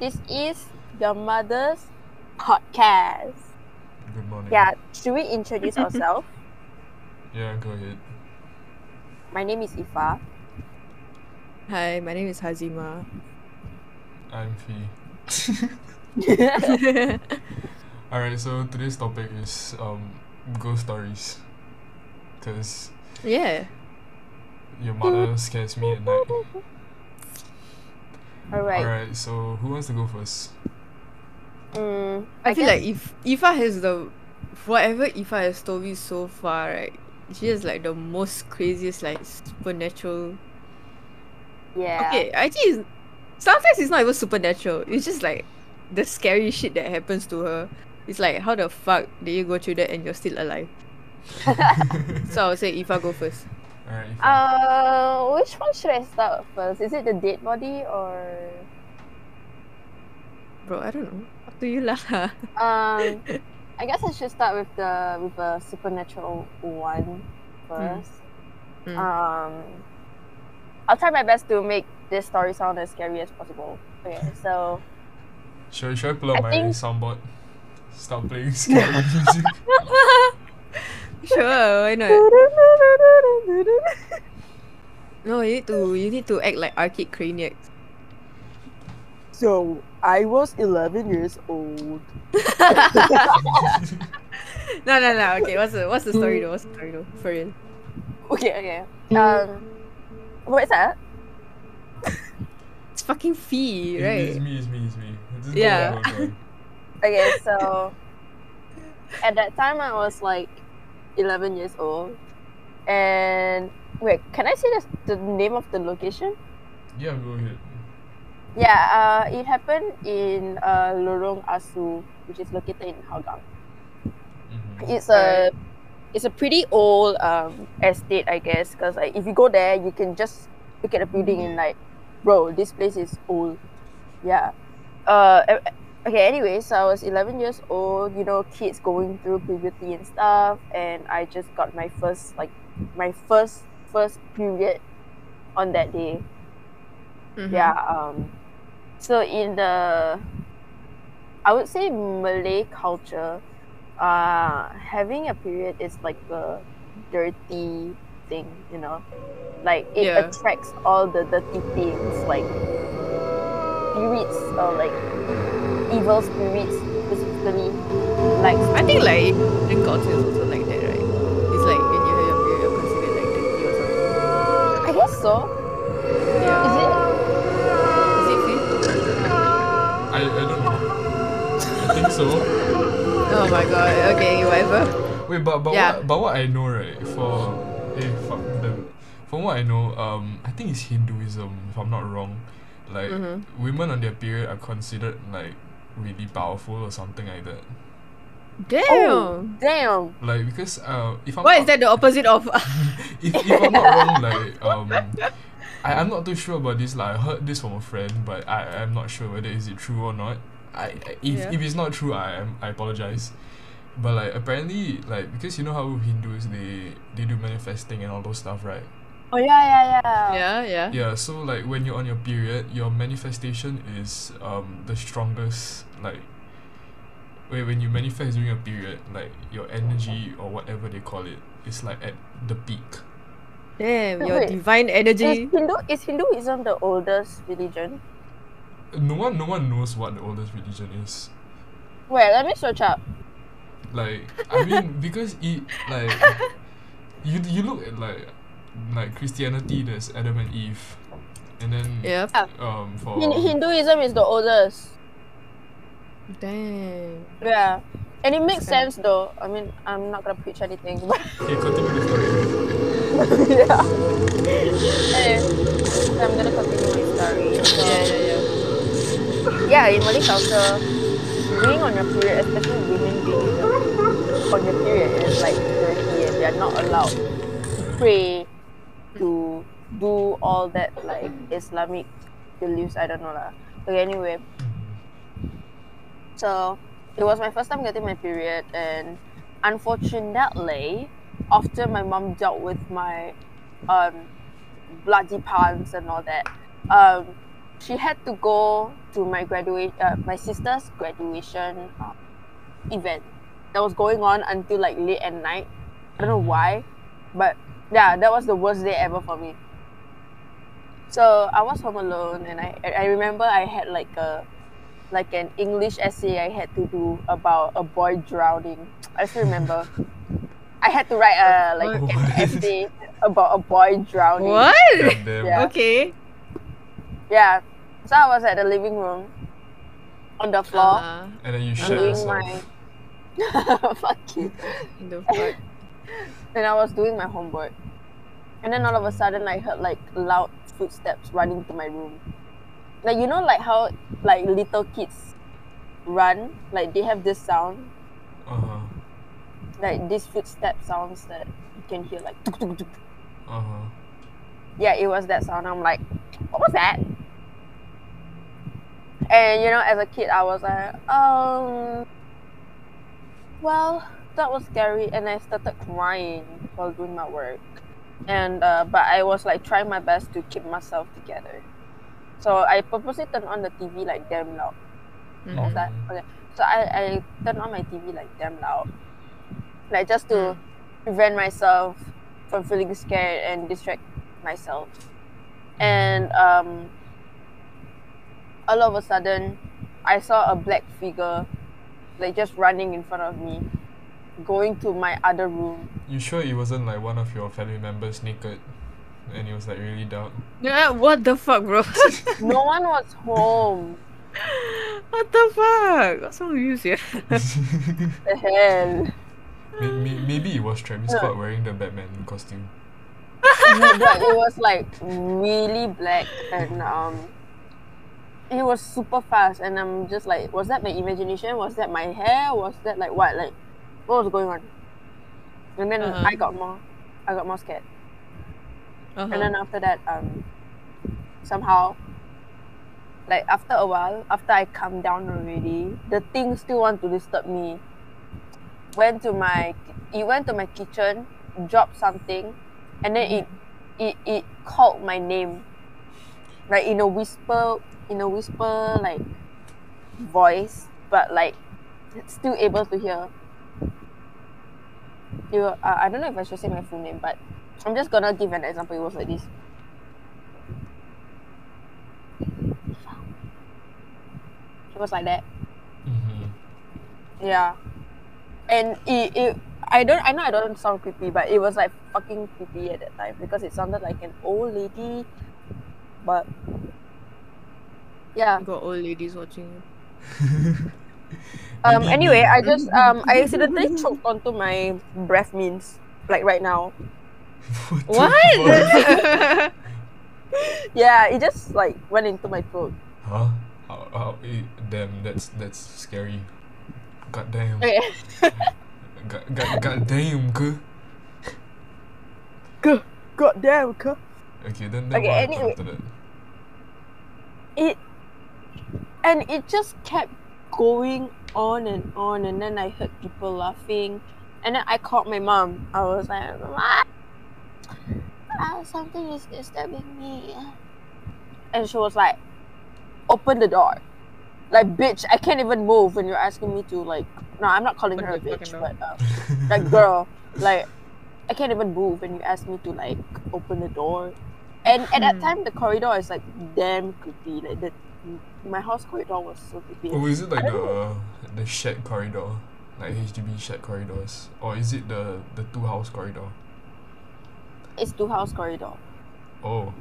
This is the Mother's Podcast. Good morning. Yeah, should we introduce ourselves? Yeah, go ahead. My name is Ifa. Hi, my name is Hazima. I'm Fee. Alright, so today's topic is um ghost stories. Cause yeah. your mother scares me at night. Alright. Alright, so who wants to go first? Mm, I, feel like if Ifa has the whatever Ifa has told me so far, right? She has like the most craziest like supernatural. yeah. Okay, actually, it's- sometimes it's not even supernatural. It's just like the scary shit that happens to her. It's like how the fuck did you go through that and you're still alive? So I would say Ifa go first. Alright. Ifan. Uh, which one should I start first? Is it the dead body or? Bro, I don't know. Up to you lah. Um, I guess I should start with the with a supernatural one first. Mm. Um, I'll try my best to make this story sound as scary as possible. Okay, so should, should I pull out I my think- soundboard? Start playing scary music. sure, why not? No, you need to you need to act like Arcade Craniacs. So I was 11 years old. No, no, no. Okay, what's the what's the story though? What's the story though? For real. Okay, okay. Um, what is that? It's fucking fee, It- It's me, it's me, it's me. Just go Yeah. on, go on, go on. Okay, so at that time I was like 11 years old, and wait, can I say the, the name of the location? Yeah, go ahead. Yeah, uh, it happened in uh, Lorong Asu, which is located in Hougang. Mhm. It's a it's a pretty old um, estate, I guess, because like if you go there, you can just look at the building and like, bro, this place is old. Yeah. Uh. Okay. Anyway, so I was 11 years old. You know, kids going through puberty and stuff, and I just got my first like my first first period on that day. Mhm. Yeah. Um. So in the, I would say Malay culture, uh, having a period is like a dirty thing, you know, like it Yeah. attracts all the dirty things, like spirits or like evil spirits specifically. Like I think like Indian culture is also like that, right? It's like when you have your period, you're considered like dirty or something. I guess so. Yeah. Is it? Is it fee? I, I don't know. I think so. Oh my god. Okay, whatever. Wait, but but Yeah. what but what I know right for eh fuck them. From what I know, um, I think it's Hinduism if I'm not wrong. Like Mhm. women on their period are considered like really powerful or something like that. Damn. Oh, damn. Like because uh, if I'm What is not, that the opposite of? if, if I'm not wrong, like um, I I'm not too sure about this. Like I heard this from a friend, but I I'm not sure whether is it true or not. I I- if Yeah. if it's not true, I am I apologize. But like apparently, like because you know how Hindus they they do manifesting and all those stuff, right? Oh yeah, yeah, yeah. yeah, yeah. Yeah. So like when you're on your period, your manifestation is um the strongest. Like when when you manifest during a period, like your energy or whatever they call it, is like at the peak. Damn, your wait. divine energy. Is Hindu is Hinduism the oldest religion? No one no one knows what the oldest religion is. Wait, let me search up. Like I mean because it like you you look at like like Christianity there's Adam and Eve and then yeah. um for Hin- Hinduism is the oldest. Damn. Yeah. And it makes sense though. I mean, I'm not gonna preach anything, but Okay, continue the story. yeah. Anyway, so I'm gonna continue my story. So, Yeah, yeah, yeah. yeah, in Malay culture, being on your period, especially women being on your period, is like dirty and they're not allowed to pray, to do all that like Islamic beliefs. I don't know lah. Okay, anyway, so it was my first time getting my period, and unfortunately, after my mom dealt with my um bloody pants and all that, um, she had to go to my graduate, uh, my sister's graduation uh, event that was going on until like late at night. I don't know why, but yeah, that was the worst day ever for me. So I was home alone, and I I remember I had like a like an English essay I had to do about a boy drowning. I still remember. I had to write a like What? an essay about a boy drowning. What? Yeah. Okay. Yeah. So I was at the living room on the floor Uh, And then you shit doing yourself. my fuck you. the fuck? And I was doing my homework. And then all of a sudden I heard like loud footsteps running to my room. Like you know like how like little kids run, like they have this sound, Uh-huh. like these footstep sounds that you can hear like tuk, tuk, tuk. Uh-huh. yeah, it was that sound. I'm like, what was that? And you know, as a kid, I was like, um, well, that was scary, and I started crying while doing my work. And uh, but I was like trying my best to keep myself together. So I purposely turned on the TV like damn loud. What was that? Okay. So I, I turned on my TV like damn loud. Like just to prevent myself from feeling scared and distract myself. And um all of a sudden I saw a black figure like just running in front of me, going to my other room. You sure it wasn't like one of your family members naked? And it was like really dark. Yeah, what the fuck, bro? No one was home. what the fuck? What's wrong with you, sia? The hell. May- may- maybe it was Travis Scott wearing the Batman costume. but it was like really black and um it was super fast and I'm just like was that my imagination was that my hair was that like what like what was going on and then Uh-huh. I got more I got more scared Uh-huh. and then after that um somehow like after a while after I calm down already the thing still want to disturb me. Went to my it went to my kitchen dropped something and then it it it called my name. Like in a whisper in a whisper like voice but like still able to hear. You uh, I don't know if I should say my full name but I'm just gonna give an example it was like this. It was like that. Mm-hmm. yeah. And it, it I don't I know I don't sound creepy but it was like fucking creepy at that time because it sounded like an old lady but yeah. You got old ladies watching you. um anyway I just um I accidentally choked onto my breath mints like right now what? What? yeah it just like went into my throat huh? How, how, eh, damn, that's that's scary. God damn. God, God, God damn, ke? god damn cuh. Okay, then, then Okay, what happened anyway. after that? it and it just kept going on and on and then I heard people laughing and then I called my mom. I was like, Mom, ah, something is disturbing me. And she was like, Open the door. Like bitch, I can't even move when you're asking me to like no, I'm not calling her a bitch, fucking but um, like girl, like I can't even move when you ask me to like open the door. And at that Hmm. time the corridor is like damn creepy. Like the my house corridor was so creepy. Oh, is it like I don't the the shed corridor, like HDB shed corridors, or is it the the two house corridor? It's two house corridor. Oh,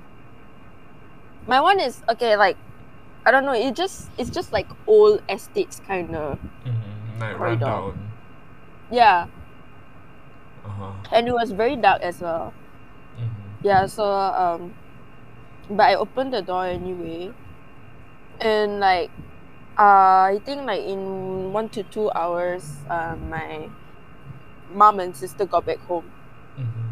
My one is okay, like I don't know, it just it's just like old estates kinda. mm-hmm. like Corridor. rundown. Yeah. Uh huh. And it was very dark as well. Mm-hmm. Yeah, so um but I opened the door anyway. And like uh I think like in one to two hours, um my mom and sister got back home. Mm-hmm.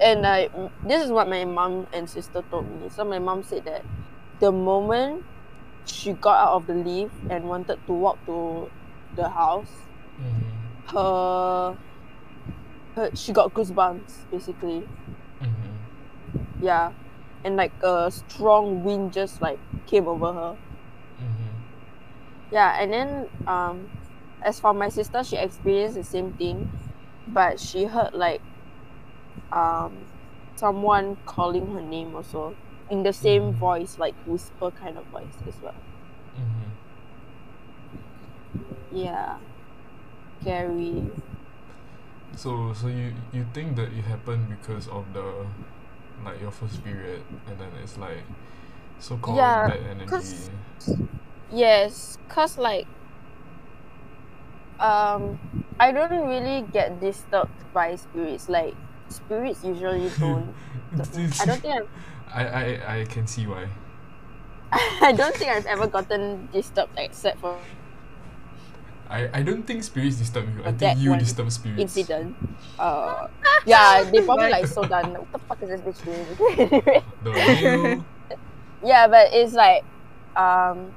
And like m- this is what my mom and sister told me. So my mom said that the moment she got out of the lift and wanted to walk to the house, Mm-hmm. her, her she got goosebumps basically. Mm-hmm. Yeah. and like a strong wind just like came over her. Mm-hmm. Yeah, and then um, as for my sister, she experienced the same thing, but she heard like um, someone calling her name also in the same Mhm. voice, like whisper kind of voice as well. Mm-hmm. Yeah, scary. So so you you think that it happened because of the like your first period and then it's like so called Yeah, bad energy. 'cause- Yes, cause like um, I don't really get disturbed by spirits. Like spirits usually don't. I don't think I've, I, I I can see why. I don't think I've ever gotten disturbed except for I, I don't think spirits disturb you. I think you disturb spirits. incident. Uh, yeah, they probably like so done. What the fuck is this bitch doing? Anyway. Yeah, but it's like, um,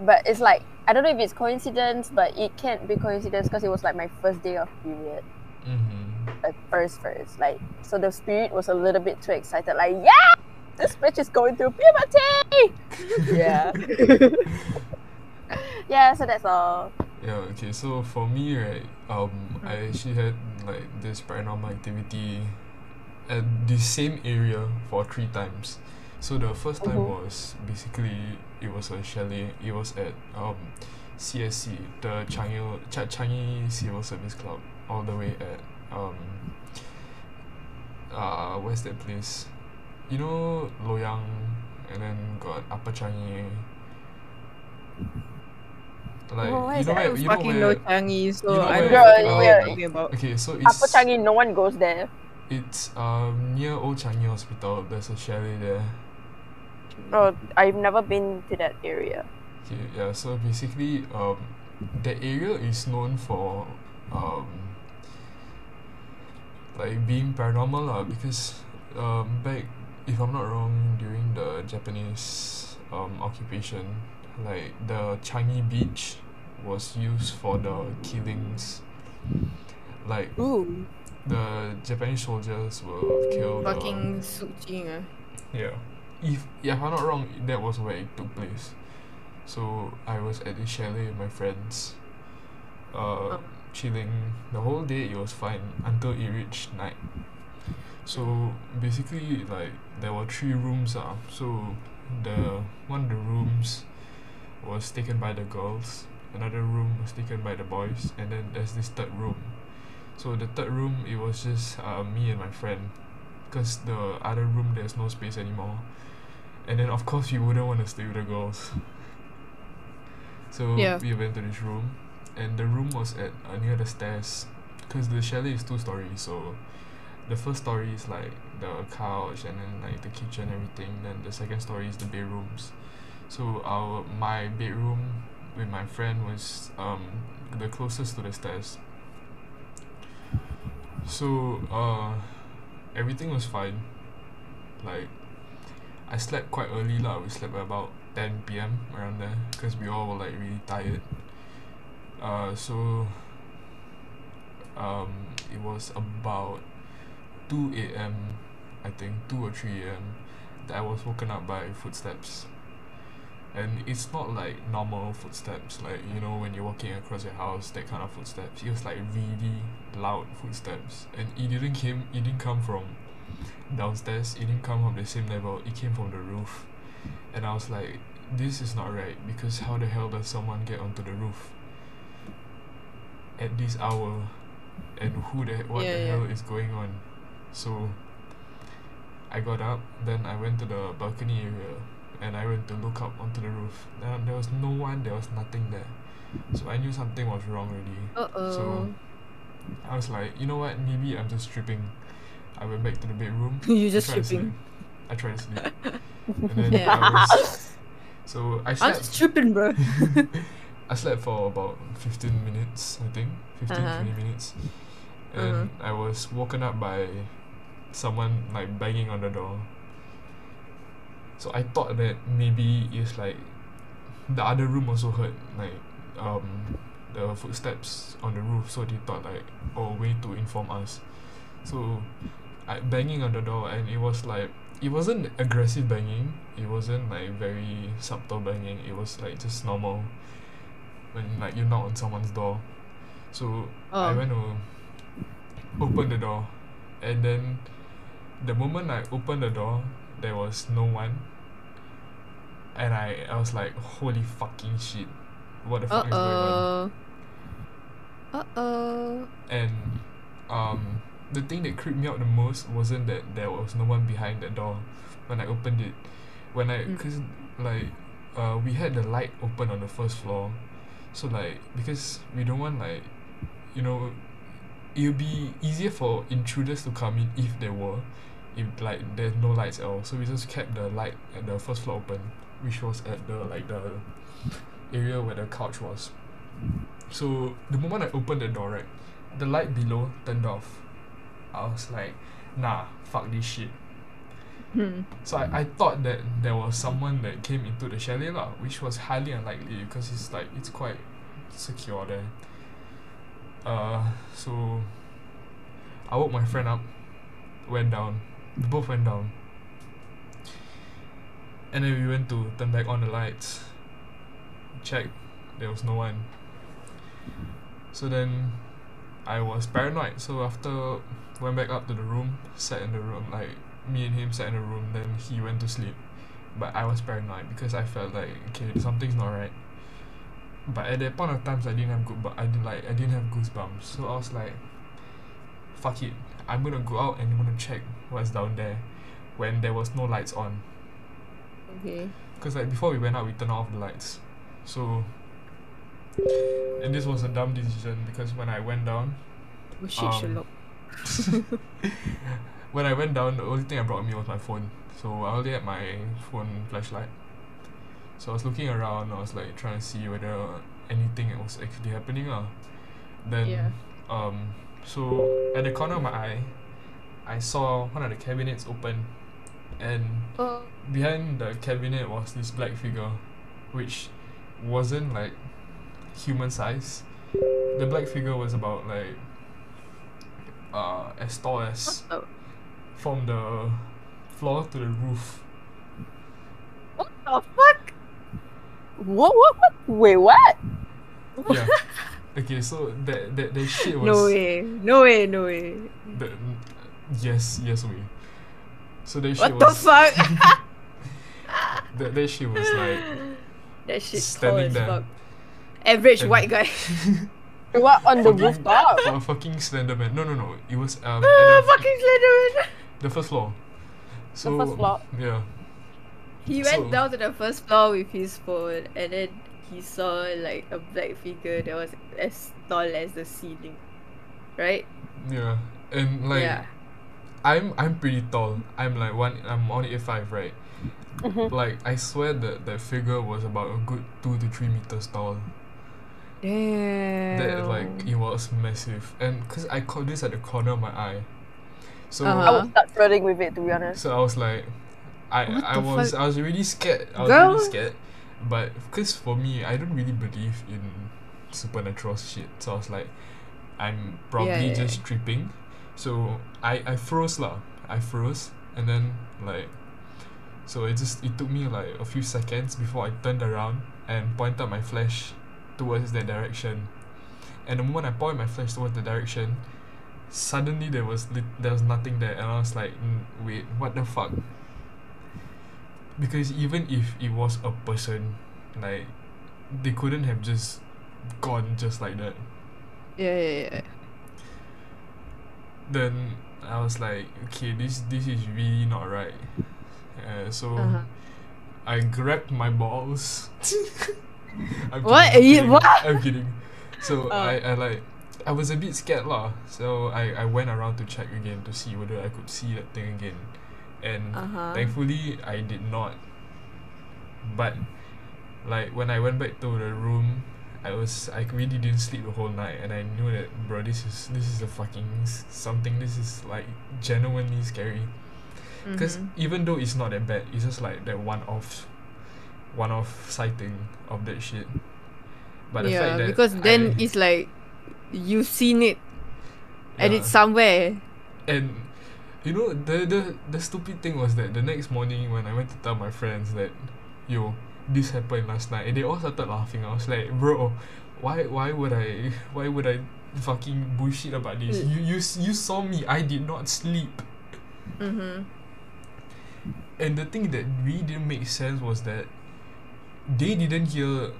but it's like I don't know if it's coincidence, but it can't be coincidence because it was like my first day of period, mm-hmm. like first first, like so the spirit was a little bit too excited, like yeah, this bitch is going through puberty. yeah. yeah, so that's all. Yeah, okay, so for me right, um I actually had like this paranormal activity at the same area for three times. So the first time Mhm. was basically it was a chalet. It was at um CSC, the Changi Ch- Changi Civil Service Club, all the way at um uh where's that place? You know Loyang and then got Upper Changi. Like Oh, where you know where I was you know fucking where no Changi, so you know I don't know what Yeah, you're talking about. Okay, so it's Upper Changi, no one goes there. it's um near Old Changi Hospital. There's a chalet there. Oh, I've never been to that area. Okay, yeah. So basically, um, that area is known for um like being paranormal lah because um back if I'm not wrong during the Japanese um occupation like the Changi Beach was used for the killings like Ooh. the Japanese soldiers were kill the Fucking Sook Ching ah. Yeah. If yeah, if I'm not wrong, that was where it took place. So I was at the chalet with my friends, uh, Oh. Chilling the whole day. It was fine until it reached night. So basically, like there were three rooms. Ah, so the one of the rooms was taken by the girls. Another room was taken by the boys, and then there's this third room. So the third room, it was just uh, me and my friend because the other room there's no space anymore and then of course you wouldn't want to stay with the girls so Yeah. we went to this room and the room was at uh, near the stairs because the chalet is two stories so the first story is like the couch and then like the kitchen everything then the second story is the bedrooms. So our my bedroom with my friend was um the closest to the stairs. So uh everything was fine. Like I slept quite early lah. We slept about 10 p.m around there because we all were like really tired uh so um it was about 2 a.m I think 2 or 3 a.m that I was woken up by footsteps. And it's not like normal footsteps like you know when you're walking across your house that kind of footsteps. It was like really loud footsteps. And it didn't came it didn't come from downstairs. It didn't come from the same level. It came from the roof. And I was like this is not right because how the hell does someone get onto the roof at this hour and who the what Yeah, the yeah. hell is going on so I got up then I went to the balcony area and I went to look up onto the roof and there was no one there was nothing there so I knew something was wrong already Uh oh. so I was like you know what maybe I'm just tripping I went back to the bedroom you just tripping. I tried to sleep and then Yeah. I was so I I'm just tripping, bro. I slept for about 15 minutes, I think. 15, Uh-huh. 20 minutes. And I was woken up by someone like banging on the door. So I thought that maybe it's like the other room also heard like um the footsteps on the roof so they thought like oh way to inform us. So I banging on the door and it was like it wasn't aggressive banging. It wasn't like very subtle banging. It was like just normal. When like you knock on someone's door. So I Oh. went to open the door and then the moment I opened the door there was no one. And I, I was like, holy fucking shit. What the fuck is going on? Uh oh. And um, the thing that creeped me out the most wasn't that there was no one behind the door when I opened it. When I, Mm. cause like, uh, we had the light open on the first floor, so like because we don't want like, you know, it'll be easier for intruders to come in if there were, if like there's no lights at all. So we just kept the light at the first floor open, which was at the like the area where the couch was. So the moment I opened the door, right, the light below turned off. I was like, nah, fuck this shit. Hmm. So I, I thought that there was someone that came into the chalet lah, which was highly unlikely because it's like it's quite secure there. Uh, so I woke my friend up, went down, we both went down, and then we went to turn back on the lights. Check, there was no one. So then, I was paranoid. So after went back up to the room, sat in the room like me and him sat in a room, then he went to sleep. But I was paranoid because I felt like okay, something's not right. But at that point of times I didn't have good but I didn't like I didn't have goosebumps. So I was like fuck it. I'm gonna go out and I'm gonna check what's down there when there was no lights on. Okay. Because like before we went out we turned off the lights. So and this was a dumb decision because when I went down Oh shit, Um, Sherlock. when I went down, the only thing I brought with me was my phone. So I only had my phone flashlight. So I was looking around. I was like trying to see whether anything was actually happening. Uh. Then, Yeah. um, so at the corner of my eye, I saw one of the cabinets open, and Oh. behind the cabinet was this black figure, which wasn't like human size. The black figure was about like uh as tall as the, from the floor to the roof. what the fuck? What? What? What? Wait, what? Yeah. okay, so that that that shit was No way. No way. No way. the yes yes we. So that shit What the was fuck? that that shit was like that shit standing there. fuck. Average And- white guy. What on the rooftop? a fucking Slenderman. No no no. It was um the, fucking Slenderman. The first floor. So first floor. yeah. He went So- down to the first floor with his phone and then he saw like a black figure that was as tall as the ceiling. Right? Yeah. And like yeah. I'm I'm pretty tall. I'm like one I'm only eight five, right? Mhm. Like I swear that that figure was about a good two to three meters tall. Damn. That like it was massive. And cause I caught this at the corner of my eye. So Uh-huh. I would start flirting with it to be honest. so I was like I What I was fuck? I was really scared. I was Girl. really scared. But because for me I don't really believe in supernatural shit. So I was like I'm probably yeah, just tripping. So I, I froze lah. I froze and then like so it just it took me like a few seconds before I turned around and pointed my flash towards that direction. And the moment I pointed my flash towards the direction, suddenly there was lit- there was nothing there and I was like, "Mm, wait, what the fuck? Because even if it was a person, like they couldn't have just gone just like that. Yeah, yeah, yeah. then I was like, okay, this this is really not right. Uh, so Uh-huh. I grabbed my balls. I'm What? kidding, I'm You- kidding, what? I'm kidding. So Oh. I, I like I was a bit scared lah. So I, I went around to check again to see whether I could see that thing again. And Uh-huh. thankfully I did not. But like when I went back to the room I was I really didn't sleep the whole night and I knew that bro this is this is a fucking something this is like genuinely scary because Mhm. even though it's not that bad it's just like that one off one off sighting of that shit but the yeah, fact that because then I, it's like you've seen it and yeah, it's somewhere. and you know the the the stupid thing was that the next morning when I went to tell my friends that yo this happened last night and they all started laughing. I was like, bro, why why would I why would I fucking bullshit about this? Mm. You you you saw me. I did not sleep. Mm-hmm. And the thing that really didn't make sense was that they didn't hear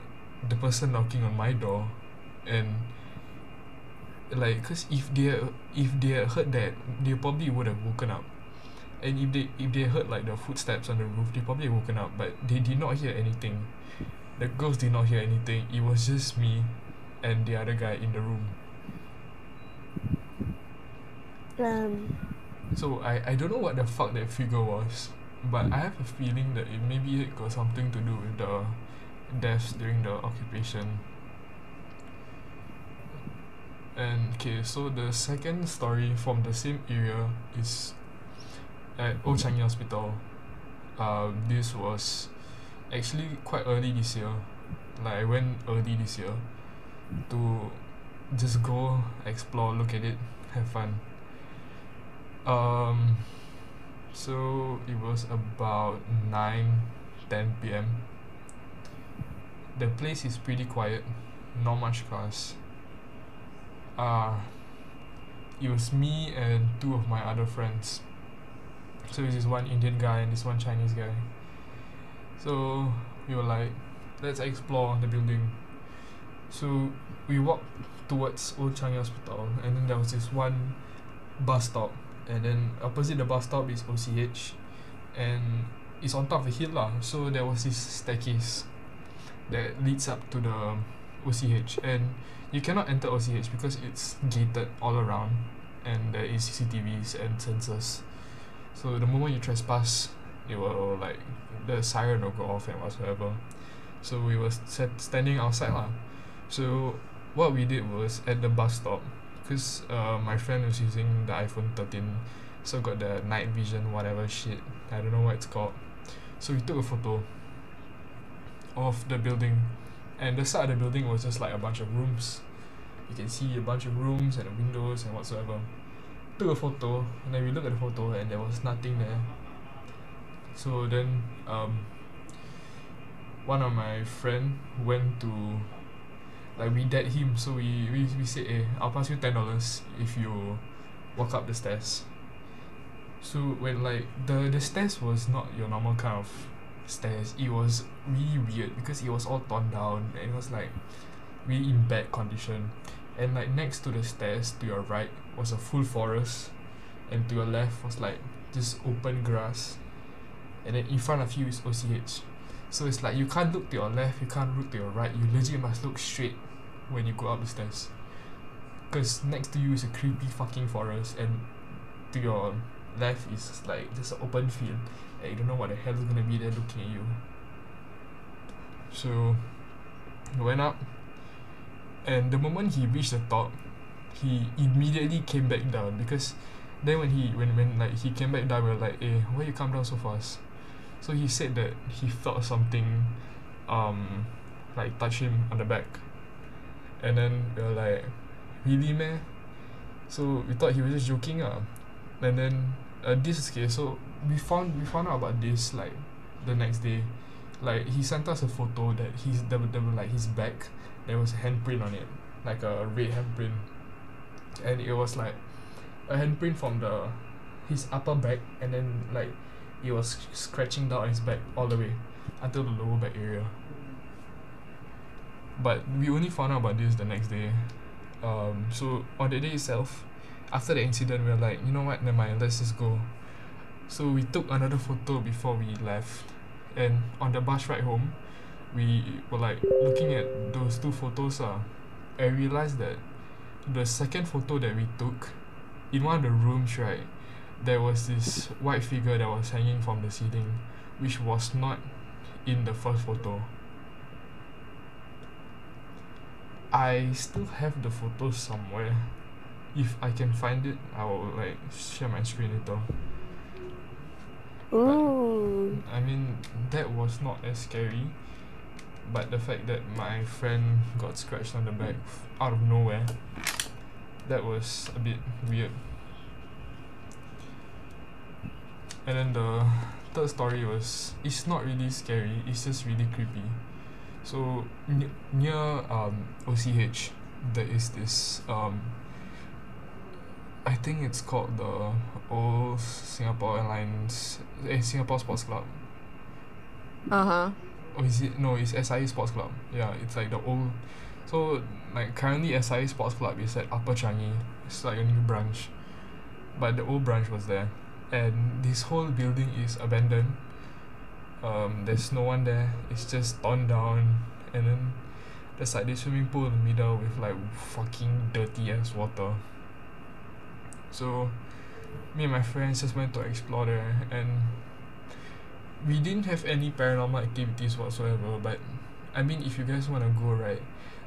the person knocking on my door, and like, cause if they if they had heard that, they probably would have woken up. And if they if they heard like the footsteps on the roof, they probably woken up. But they did not hear anything. The girls did not hear anything. It was just me, and the other guy in the room. Um, So I, I don't know what the fuck that figure was, but I have a feeling that it maybe it got something to do with the deaths during the occupation. And okay, so the second story from the same area is at Old Changi Hospital. Uh, this was actually quite early this year. Like I went early this year to just go explore, look at it, have fun. Um, so it was about 9 10 p.m. The place is pretty quiet, not much cars. Uh, it was me and two of my other friends. So this is one Indian guy and this one Chinese guy. So we were like, let's explore the building. So we walked towards Old Changi Hospital and then there was this one bus stop and then opposite the bus stop is OCH and it's on top of a hill lah so there was this staircase that leads up to the OCH and you cannot enter OCH because it's gated all around and there is CCTVs and sensors. So the moment you trespass it will like the siren will go off and whatsoever. So we were sat standing outside lah. So what we did was at the bus stop because uh, my friend was using the iPhone 13 so got the night vision whatever shit. I don't know what it's called. So we took a photo of the building and the side of the building was just like a bunch of rooms. You can see a bunch of rooms and windows and whatsoever. Took a photo and then we looked at the photo and there was nothing there. So then um one of my friend went to like we dared him. So we we, we said eh I'll pass you ten dollars if you walk up the stairs. So when like the the stairs was not your normal kind of stairs it was really weird because it was all torn down and it was like really in bad condition. And like next to the stairs to your right was a full forest and to your left was like just open grass. And then in front of you is OCH so it's like you can't look to your left you can't look to your right you legit must look straight when you go up the stairs. Because next to you is a creepy fucking forest and to your left is like just an open field and you don't know what the hell is gonna be there looking at you. So he went up and the moment he reached the top he immediately came back down because then when he when when like he came back down we were like eh why you come down so fast? So he said that he felt something um like touch him on the back. And then we were like really meh? So we thought he was just joking ah and then uh, this is okay. So we found we found out about this like the next day. Like he sent us a photo that he's there, there were like his back. There was a handprint on it. Like a red handprint. And it was like a handprint from the his upper back. And then like it was scratching down his back all the way until the lower back area. But we only found out about this the next day. Um so on the day itself after the incident we were like you know what never mind let's just go. So we took another photo before we left. And on the bus ride home we were like looking at those two photos uh, and realized that the second photo that we took in one of the rooms right there was this white figure that was hanging from the ceiling which was not in the first photo. I still have the photo somewhere if I can find it I will like share my screen later. Ooh. I mean that was not as scary but the fact that my friend got scratched on the back out of nowhere that was a bit weird. And then the third story was it's not really scary it's just really creepy. So n- near um O_C_H there is this um I think it's called the old Singapore Airlines eh Singapore Sports Club. Uh huh. or is it? No it's S_I_A Sports Club. Yeah it's like the old so like currently S_I_A Sports Club is at Upper Changi. It's like a new branch. But the old branch was there. And this whole building is abandoned. Um there's no one there. It's just torn down. And then there's like this swimming pool in the middle with like fucking dirty ass water so me and my friends just went to explore there and we didn't have any paranormal activities whatsoever but I mean if you guys want to go right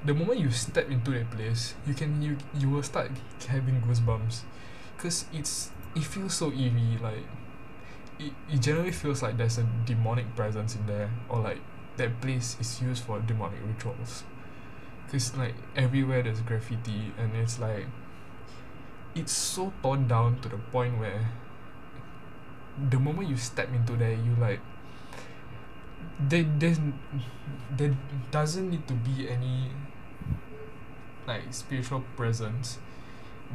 the moment you step into that place you can you you will start having goosebumps. Cause it's it feels so eerie like it, it generally feels like there's a demonic presence in there or like that place is used for demonic rituals. Cause like everywhere there's graffiti and it's like it's so torn down to the point where the moment you step into there you like there there doesn't need to be any like spiritual presence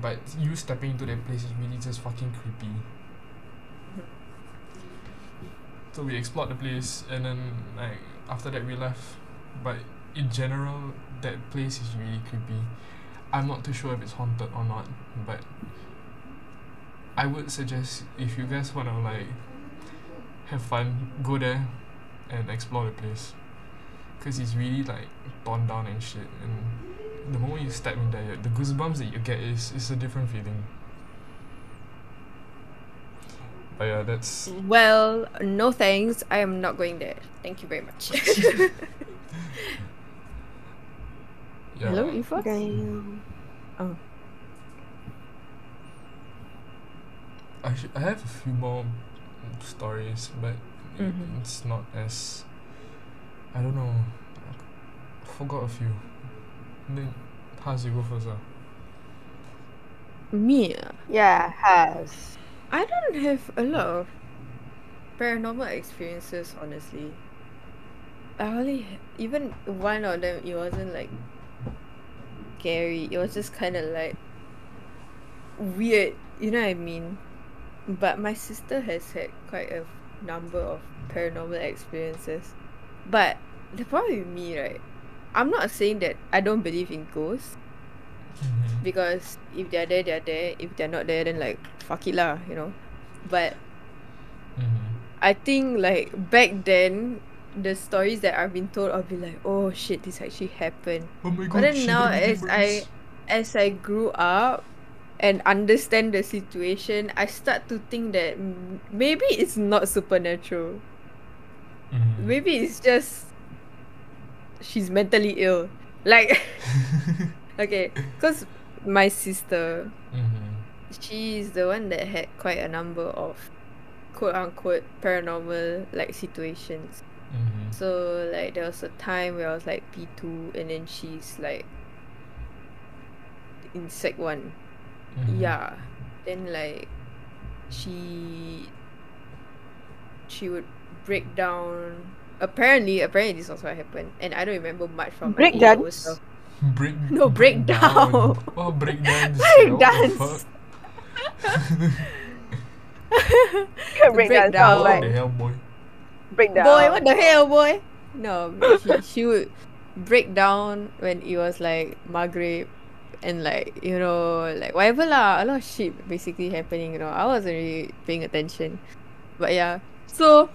but you stepping into that place is really just fucking creepy. So we explored the place and then like after that we left but in general that place is really creepy I'm not too sure if it's haunted or not but I would suggest if you guys wanna like have fun go there and explore the place cause it's really like torn down and shit and the moment you step in there the goosebumps that you get is is a different feeling but yeah that's Well, no thanks. I am not going there. Thank you very much. yeah Hello, Ifa? Damn. I, sh- I have a few more stories but i- Mhm. it's not as I don't know I forgot a few then Hans you go first ah Me, ah, Yeah, has. I don't have a lot of paranormal experiences, honestly. I only even one of them. It wasn't like scary. It was just kind of like weird. You know what I mean? But my sister has had quite a number of paranormal experiences. But the problem with me, right? I'm not saying that I don't believe in ghosts Mhm. because if they're there, they're there. If they're not there, then like fuck it lah, you know. But Mhm. I think like back then, the stories that I've been told, I'll be like, oh shit, this actually happened. Oh my god But then now, as I as I grew up and understand the situation, I start to think that mm, maybe it's not supernatural. Mhm. Maybe it's just she's mentally ill. Like okay, cause my sister, Mhm. she's the one that had quite a number of quote unquote paranormal like situations. Mhm. So like there was a time where I was like P two and then she's like in sec one. Mhm. Yeah. Then like she she would break down apparently apparently this also happened and I don't remember much from my Break A-level dance? stuff. Break No, breakdown. Oh break dance. Break What dance. fuck? break Break down. down. What Like, the hell boy? Break down. Boy, what the hell, boy? No, she, she would break down when it was like Maghrib and like, you know, like whatever lah. A lot of shit basically happening, you know. I wasn't really paying attention. But yeah. So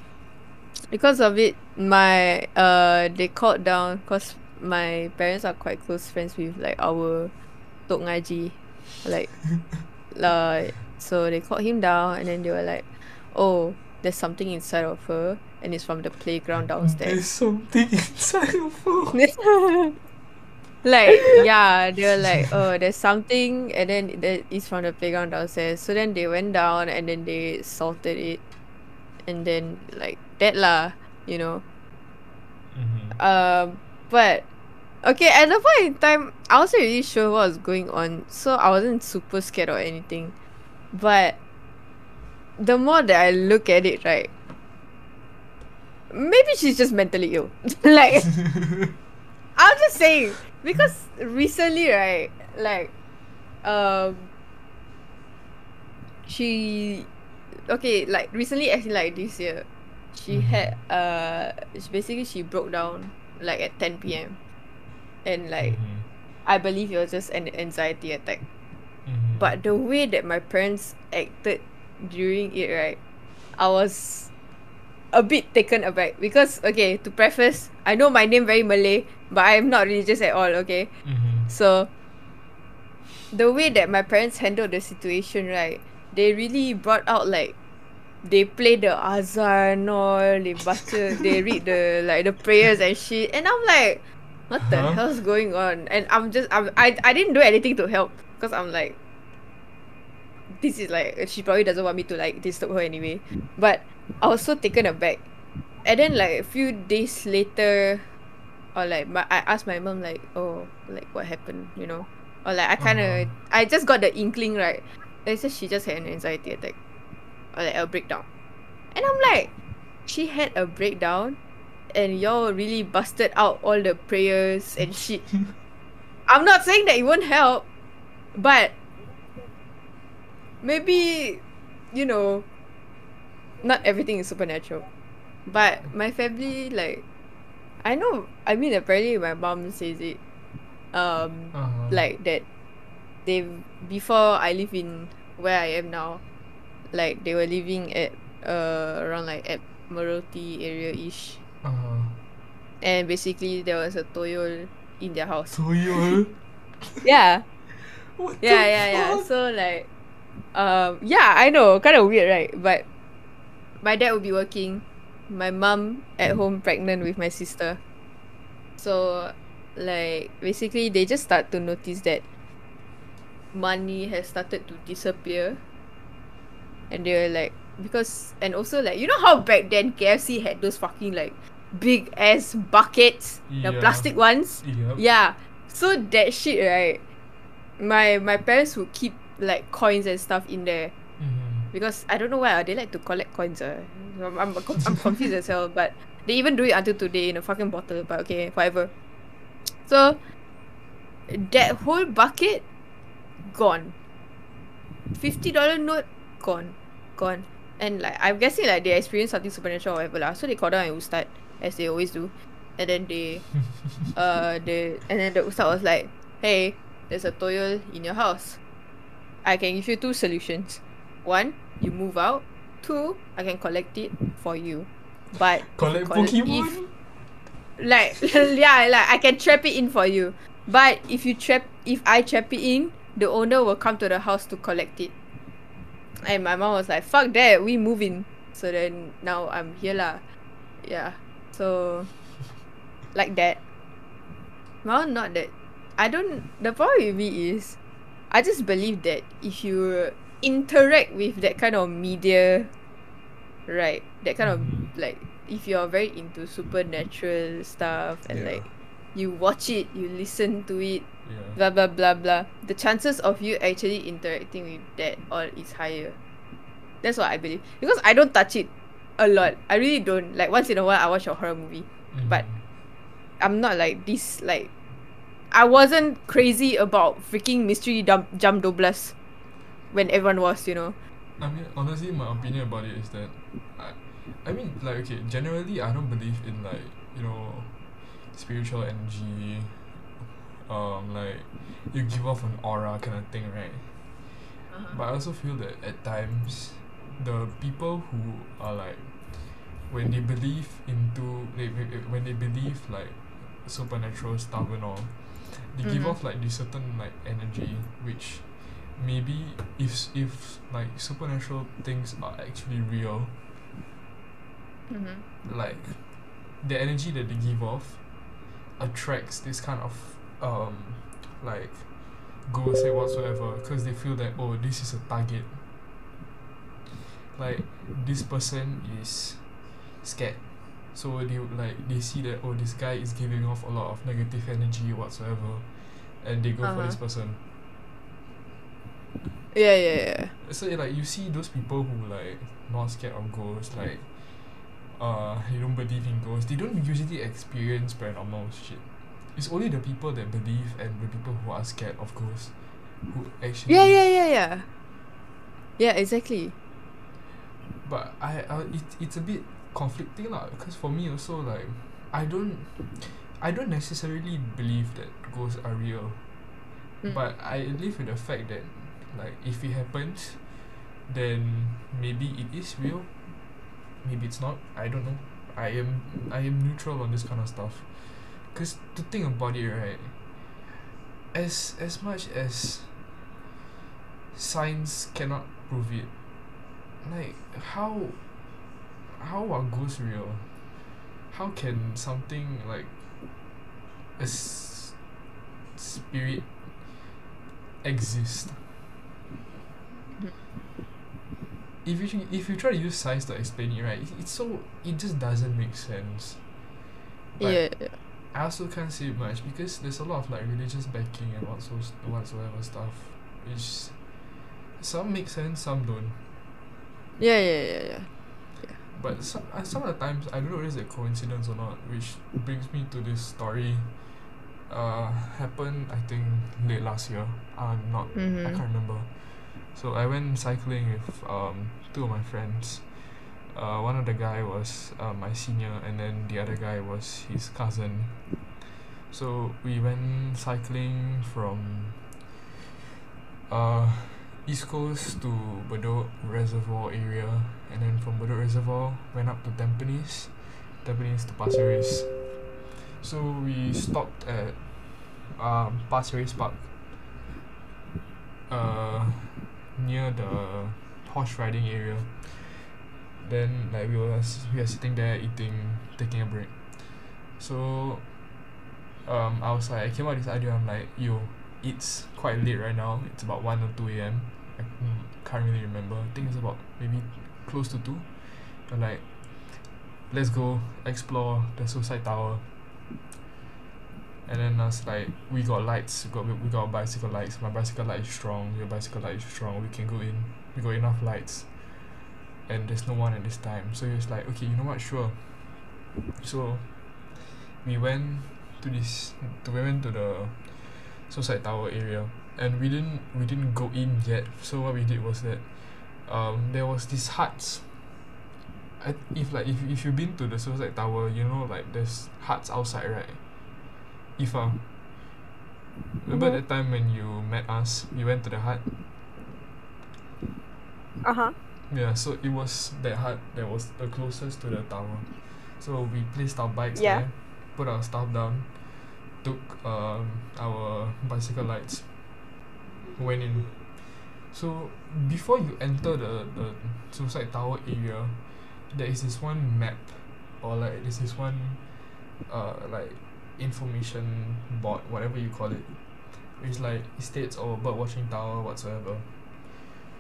because of it, my uh they called down because my parents are quite close friends with like our Tok Ngaji. Like like so they called him down and then they were like, Oh, there's something inside of her and it's from the playground downstairs. There's downstairs. something inside of her. like yeah, they were like, Oh, there's something and then that is from the playground downstairs. So then they went down and then they salted it and then like that lah, you know. Mhm. Um, but okay, at the point in time, I wasn't really sure what was going on, so I wasn't super scared or anything. But the more that I look at it, right, maybe she's just mentally ill. like, I'm just saying because recently, right, like, um, she, okay, like recently, actually, like this year, she Mhm. had uh, she- basically she broke down like at 10 p.m. and like Mhm. I believe it was just an anxiety attack. Mhm. But the way that my parents acted during it, right, I was a bit taken aback because okay, to preface, I know my name very Malay, but I am not religious at all. Okay, Mhm. so the way that my parents handled the situation, right, they really brought out like they play the azan all, they baca, they read the like the prayers and shit, and I'm like, what the Huh? hell's going on? And I'm just I'm, I I didn't do anything to help because I'm like, this is like she probably doesn't want me to like disturb her anyway, but I was so taken aback, and then like a few days later, or like my I asked my mom like, oh like what happened, you know, or like I kind of Uh-huh. I just got the inkling right. They said she just had an anxiety attack, or like a breakdown, and I'm like, she had a breakdown, and y'all really busted out all the prayers and shit. I'm not saying that it won't help, but maybe, you know, not everything is supernatural. But my family, like, I know, I mean, apparently my mom says it, um, Uh-huh. like that they before I live in where I am now, like they were living at uh around like Admiralty area ish, Uh-huh. and basically there was a toyol in their house. Toyol. Yeah, What yeah, yeah, yeah. So like, um, yeah, I know, kind of weird, right? But my dad would be working, my mom at home pregnant with my sister. So, like, basically, they just start to notice that money has started to disappear, and they were like, because and also like you know how back then KFC had those fucking like big ass buckets, the plastic ones. Yep. Yeah. So that shit, right? My my parents would keep like coins and stuff in there Mhm. because I don't know why uh, they like to collect coins. Uh. I'm, I'm, I'm confused as hell, but they even do it until today in a fucking bottle. But okay, whatever. So that whole bucket gone. Fifty dollar note gone, gone. And like I'm guessing like they experienced something supernatural or whatever lah. So they called down an ustad as they always do, and then they uh the and then the ustad was like, hey, there's a toyol in your house. I can give you two solutions. One, you move out. Two, I can collect it for you. But Collect collect- Pokemon. if- like yeah, like I can trap it in for you. But if you trap if I trap it in, the owner will come to the house to collect it. And my mom was like, fuck that, we moving. So then now I'm here lah. Yeah. So like that. Well not that I don't the problem with me is I just believe that if you interact with that kind of media right, that kind of like if you're very into supernatural stuff and Yeah. like you watch it, you listen to it, Yeah. blah blah blah blah. The chances of you actually interacting with that all is higher. That's what I believe. Because I don't touch it a lot. I really don't. Like once in a while I watch a horror movie. but- Mhm. I'm not like this like I wasn't crazy about freaking mystery jump jump doblas when everyone was, you know. I mean, honestly, my opinion about it is that, I, I mean, like, okay, generally, I don't believe in like, you know, spiritual energy, um, like, you give off an aura kind of thing, right? But I also feel that at times, the people who are like, when they believe into, they- when they believe like supernatural stuff and all, they give Mhm. off like this certain like energy, which maybe if if like supernatural things are actually real, Mm-hmm. like the energy that they give off attracts this kind of um like ghosts and whatsoever because they feel that oh this is a target like this person is scared so they would, like they see that oh this guy is giving off a lot of negative energy whatsoever and they go for this Uh-huh. person Yeah, yeah, yeah. So like you see those people who like not scared of ghosts, like uh they don't believe in ghosts. They don't usually experience paranormal shit. It's only the people that believe and the people who are scared of ghosts who actually. Yeah, yeah, yeah, yeah. Yeah, exactly. But I, I it, it's a bit conflicting lah because for me also like I don't I don't necessarily believe that ghosts are real. Mm. But I live with the fact that like if it happens then maybe it is real. Maybe it's not. I don't know. I am I am neutral on this kind of stuff. Cause to think about it right as as much as science cannot prove it like how how are ghosts real how can something like a s- spirit exist if you if you try to use science to explain it right it, it's so it just doesn't make sense yeah, yeah. I also can't say much because there's a lot of like religious backing and whatso- whatsoever stuff which some make sense some don't Yeah, yeah, yeah, yeah. But some uh, some of the times I don't know whether it's a coincidence or not, which brings me to this story. Uh, happened I think late last year. Uh, not I Mm-hmm. can't remember. So I went cycling with um two of my friends. Uh, one of the guy was uh, my senior, and then the other guy was his cousin. So we went cycling from uh East Coast to Bedok Reservoir area, and then from Bedok Reservoir went up to Tampines, Tampines to Pasir Ris. So we stopped at um, Pasir Ris Park, uh, near the horse riding area. Then like we were we were sitting there eating, taking a break. So um, I was like, I came up with this idea. I'm like, yo, it's quite late right now. It's about one or two a.m. I can't really remember. I think it's about maybe close to two. And like, let's go explore the suicide tower. And then was like, we got lights. We got we got bicycle lights. My bicycle light is strong. Your bicycle light is strong. We can go in. We got enough lights. And there's no one at this time. So he was like, okay, you know what? Sure. So we went to this. To, we went to the suicide tower area and we didn't we didn't go in yet so what we did was that um there was these huts I, if like if, if you've been to the suicide tower you know like there's huts outside right Ifa remember Mhm. that time when you met us you went to the hut Uh huh. yeah so it was that hut that was the closest to the tower so we placed our bikes Yeah. there put our stuff down took um, our bicycle lights went in so before you enter the, the suicide tower area there is this one map or like this is one uh like information board whatever you call it which like states or bird watching tower whatsoever.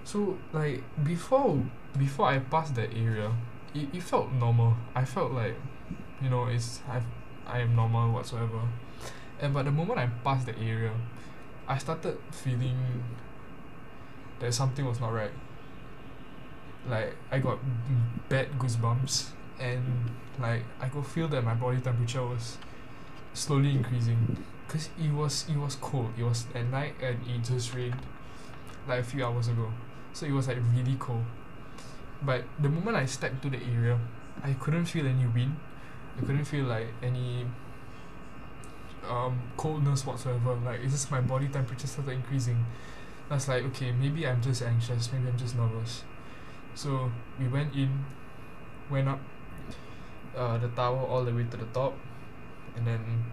So like before before I passed that area it, it felt normal. I felt like you know it's I've I am normal whatsoever. And but the moment I passed the area I started feeling that something was not right. Like I got bad goosebumps and like I could feel that my body temperature was slowly increasing. Because it was it was cold. It was at night and it just rained like a few hours ago. So it was like really cold. But the moment I stepped to the area I couldn't feel any wind. I couldn't feel like any um coldness whatsoever. Like it's just my body temperature started increasing I was like okay maybe I'm just anxious maybe I'm just nervous. So we went in went up uh, the tower all the way to the top. And then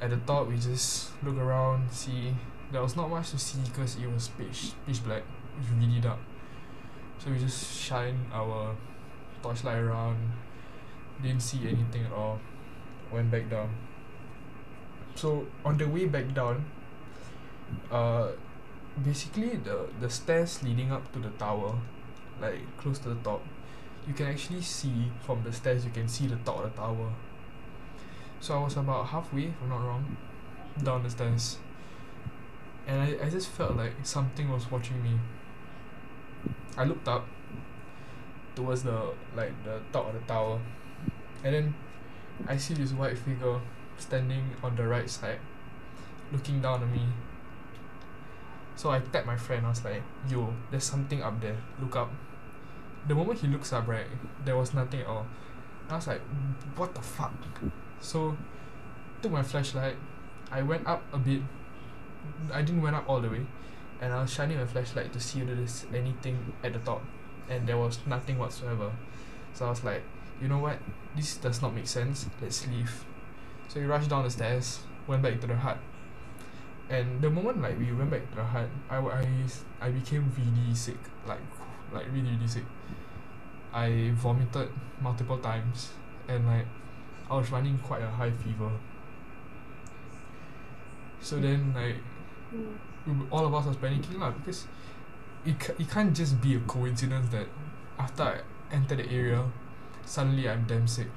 at the top we just look around see there was not much to see because it was pitch pitch black it was really dark so we just shine our torchlight around didn't see anything at all went back down. So on the way back down uh basically the the stairs leading up to the tower like close to the top you can actually see from the stairs you can see the top of the tower so I was about halfway if I'm not wrong down the stairs and I, I just felt like something was watching me. I looked up towards the like the top of the tower and then I see this white figure standing on the right side looking down at me. So I tapped my friend, I was like, yo, there's something up there, look up. The moment he looks up, right, there was nothing at all. I was like, what the fuck? So took my flashlight, I went up a bit. I didn't went up all the way, and I was shining my flashlight to see whether there's anything at the top, and there was nothing whatsoever. So I was like, you know what? This does not make sense. Let's leave. So we rushed down the stairs, went back to the hut, and the moment like we went back to the hut, I, I, I became really sick, like like really really sick. I vomited multiple times, and like I was running quite a high fever. So then like Mm. we- all of us was panicking lah because it, ca- it can't just be a coincidence that after I enter the area, suddenly I'm damn sick.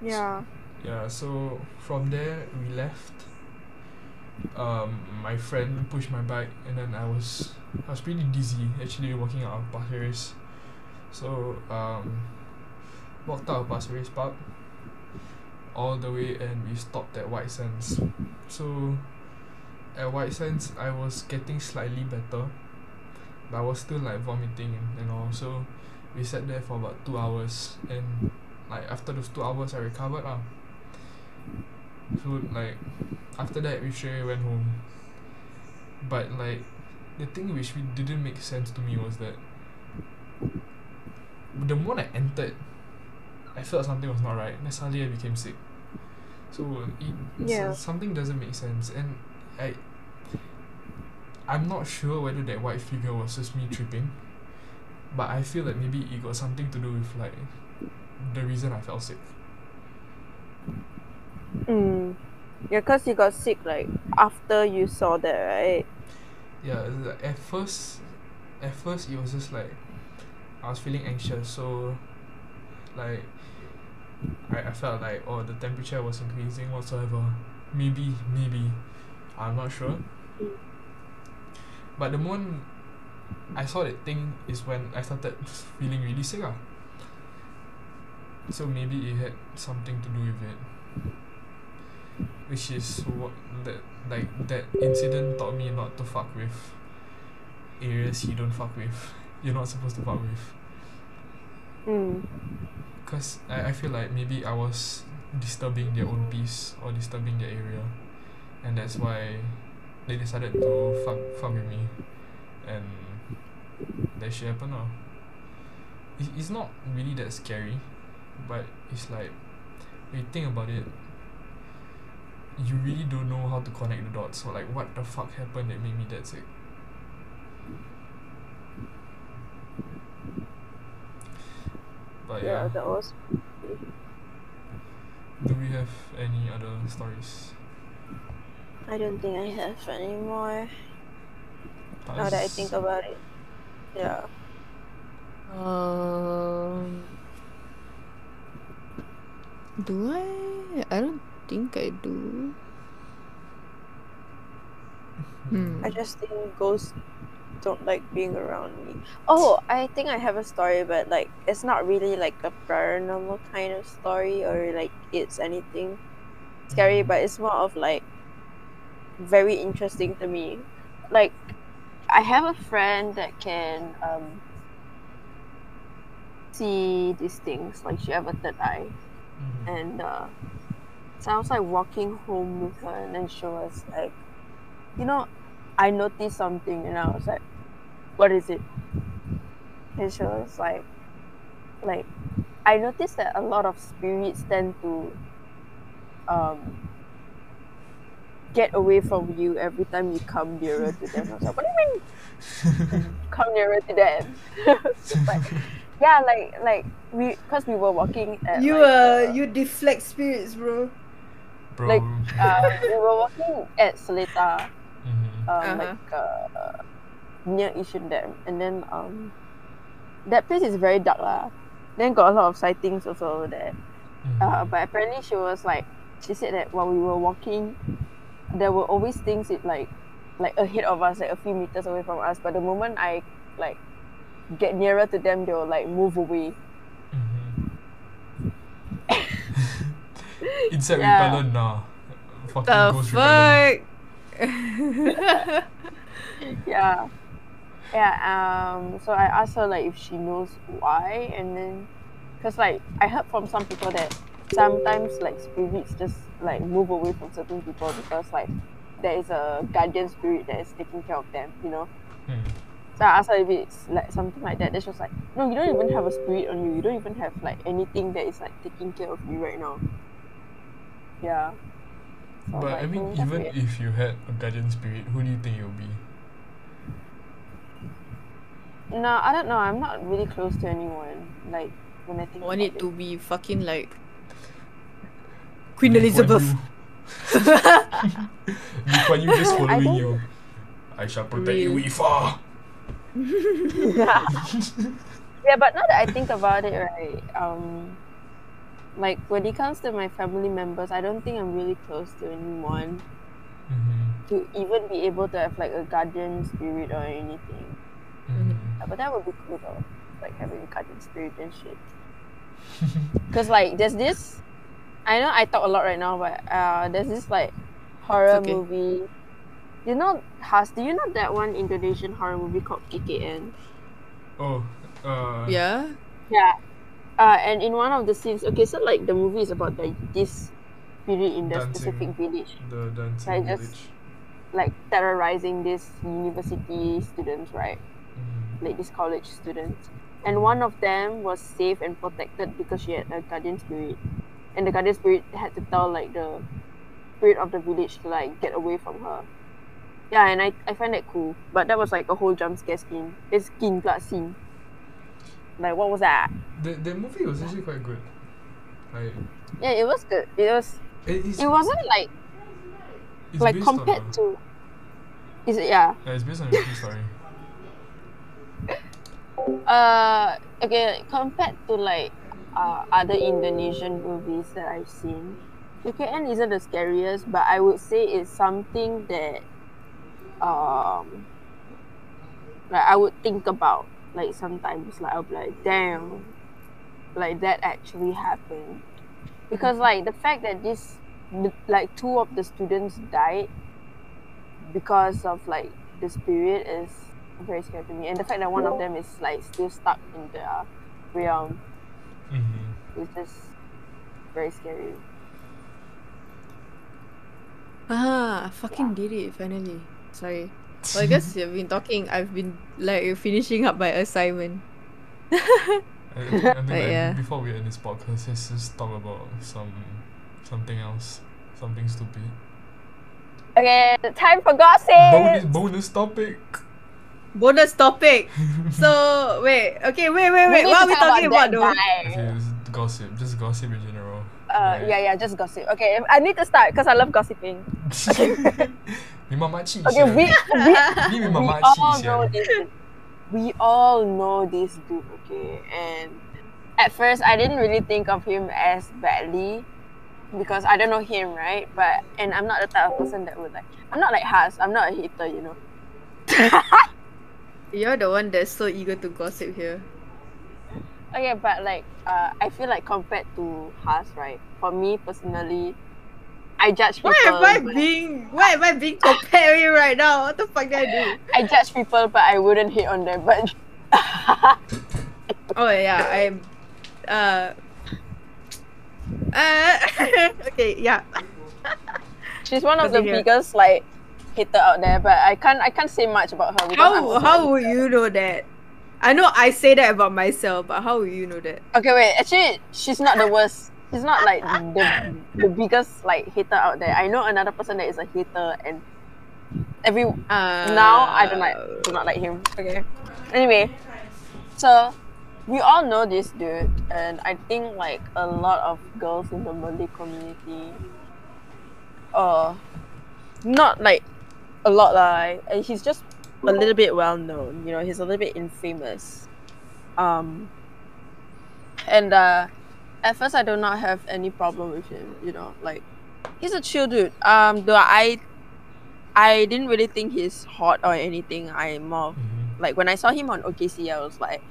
Yeah. Yeah, so from there we left. Um, my friend pushed my bike, and then I was I was pretty dizzy actually walking out of Pasir Ris. So um, walked out of Pasir Ris Park all the way, and we stopped at White Sands. So at White Sands, I was getting slightly better, but I was still like vomiting and, all. So we sat there for about two hours, and like after those two hours, I recovered lah. So like after that, we straight away went home. But like the thing which we didn't make sense to me was that the moment I entered, I felt something was not right. Then suddenly I became sick. So it Yeah. so something doesn't make sense, and I I'm not sure whether that white figure was just me tripping, but I feel like maybe it got something to do with like the reason I felt sick. Mm. Yeah, cause you got sick like after you saw that, right? Yeah, like, at first, at first it was just like I was feeling anxious, so like I, I felt like oh the temperature was increasing whatsoever. Maybe maybe I'm not sure. But the moment I saw that thing is when I started feeling really sick ah. So maybe it had something to do with it. Which is what that like that incident taught me not to fuck with areas you don't fuck with. You're not supposed to fuck with. Mm. Cause I, I feel like maybe I was disturbing their own peace or disturbing their area. And that's why they decided to fuck fuck with me. And that shit happened now. It, it's not really that scary, but it's like when you think about it, you really don't know how to connect the dots. So like what the fuck happened that made me that sick? But Yeah, yeah, that was. do we have any other stories? I don't think I have anymore. Now that I think about it. Yeah. Um, do I? I don't think I do. Hmm. I just think ghosts don't like being around me. Oh, I think I have a story, but like it's not really like a paranormal kind of story or like it's anything scary, Mhm. but it's more of like very interesting to me. Like I have a friend that can um see these things, like she have a third eye Mhm. and uh, so I was like walking home with her, and then she was like, you know, I noticed something, and I was like, what is it? And she was like, like, I noticed that a lot of spirits tend to um get away from you every time you come nearer to them. I was like, what do you mean come nearer to them? It's like, yeah, like like we, cause we were walking at You like, uh, uh, you deflect spirits, bro. Bro. like, uh, we were walking at Seletar, Mhm. um, Uh-huh. like uh, near Yishun Dam, and then um, that place is very dark lah. Then got a lot of sightings also over there. Mhm. Uh, but apparently she was like, she said that while we were walking, there were always things it like like ahead of us, like a few meters away from us. But the moment I like get nearer to them, they'll like move away. Insect Yeah. repellent nah. Fucking The ghost repellent. fuck? yeah yeah um so i asked her like if she knows why and then because like i heard from some people that sometimes like spirits just like move away from certain people because like there is a guardian spirit that is taking care of them you know Hmm. so i asked her if it's like something like that then she was like no you don't even have a spirit on you you don't even have like anything that is like taking care of you right now yeah So But like, I mean, "Hmm, even weird." if you had a guardian spirit, who do you think it would be? no i don't know i'm not really close to anyone like when i think I Want about it to be fucking like Queen Lee Elizabeth. Yew. Lee Kuan Yew just following don't- you. I shall protect you, Real. Ifa. yeah. yeah, but now that I think about it, right, um, like when it comes to my family members, I don't think I'm really close to anyone Mm-hmm. to even be able to have like a guardian spirit or anything. Mm-hmm. But that would be cool though, like having a guardian spirit and shit. Cause like there's this, I know I talk a lot right now, but uh, there's this like horror okay. movie. You know, Has, do you know that one Indonesian horror movie called KKN? Oh, uh, yeah. Yeah. Uh, and in one of the scenes, okay, so like the movie is about like this spirit in the Dancing. specific village, the dancing Like just- village. like terrorizing these university students, right? Mhm. Like these college students. And one of them was safe and protected because she had a guardian spirit. And the guardian spirit had to tell like the spirit of the village to like get away from her. Yeah, and I, I find that cool. But that was like a whole jump scare scene. It's skin blood scene. Like what was that? The the movie was actually quite good. Like Yeah, it was good. It was it is. it wasn't like it's like based compared to is it yeah Yeah, it's based on a true story. uh okay compared to like uh, other indonesian movies that i've seen KKN isn't the scariest but i would say it's something that um like i would think about like sometimes like i'll be like damn like that actually happened because like the fact that this like two of the students died because of like the spirit is very scary to me and the fact that one of them is like still stuck in the realm Mm-hmm. is just very scary Ah, I fucking did it finally. Sorry. Well, I guess you've been talking. I've been like finishing up my assignment. I, I think, I think But like, yeah. before we end this podcast, let's just talk about some something else, something stupid. okay time for gossip Bonus bonus topic. Bonus topic. So wait, okay, wait, wait, wait. What are we talk talking about, that though? Okay, it's gossip, just gossip in general. uh Like- yeah yeah just gossip okay i need to start because i love gossiping memang makcik okay sia. we we, Ni we all know this we all know this dude okay and at first i didn't really think of him as badly because i don't know him right but and i'm not the type of person that would like i'm not like Has. i'm not a hater you know You're the one that's so eager to gossip here. okay but like uh, i feel like compared to Has, right for me personally i judge people Why am I being? Why am I being comparing right now? What the fuck did I do? I judge people, but I wouldn't hate on them. But Oh yeah, I'm. Uh. Uh. okay, yeah. she's one of the here. biggest like hater out there. But I can't I can't say much about her. How how would you know that? I know I say that about myself, but how will you know that? Okay, wait. Actually, she's not the worst. She's not like the the biggest like hater out there. I know another person that is a hater, and every Uh, now I don't like do not like him. Okay. Anyway, so we all know this dude, and I think like a lot of girls in the Malay community, uh, not like a lot lah. and He's just a little bit well known. You know, he's a little bit infamous. Um, and uh, at first I do not have any problem with him. You know, like he's a chill dude. Um, though I I didn't really think he's hot or anything. I more Mhm. like when I saw him on OKC, I was like,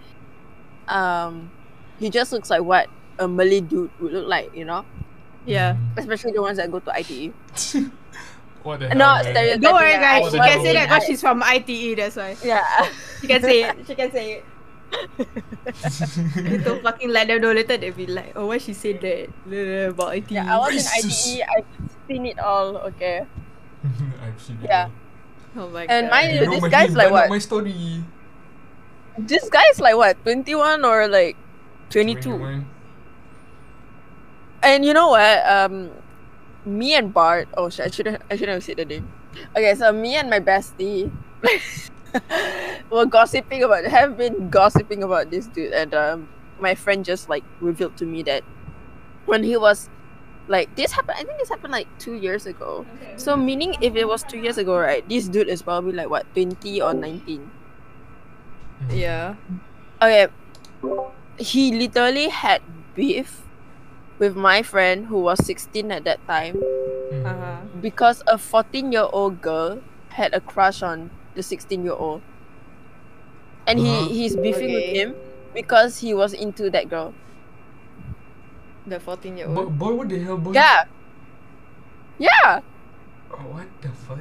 um, he just looks like what a Malay dude would look like, you know, Yeah. Mhm. especially the ones that go to ITE. what the hell? No, man? Don't worry, guys. She can hell? say that because she's from ITE. That's why Yeah. she can say it. She can say it. Don't fucking let them know later. They'll be like, "Oh, why she said that Blah, about ITE?" yeah, I was in Racist. ITE. I've seen it all. Okay. I've seen it Yeah. all. Oh my And god. mine- You this my guy's like what? My story. This guy's like what, twenty one or like twenty two? 21. And you know what? Um, me and Bart. Oh shit! I shouldn't. I shouldn't have said the name. Okay, so me and my bestie were gossiping about. Have been gossiping about this dude, and um, my friend just like revealed to me that when he was like this happened. I think this happened like two years ago. So meaning, if it was two years ago, right? This dude is probably like what twenty or nineteen. yeah. Okay, he literally had beef with my friend who was 16 at that time. Uh-huh. because a 14 year old girl had a crush on the 16 year old and Uh-huh. he he's beefing with him because he was into that girl The 14 year old. boy, what the hell, boy? yeah yeah Oh, what the fuck?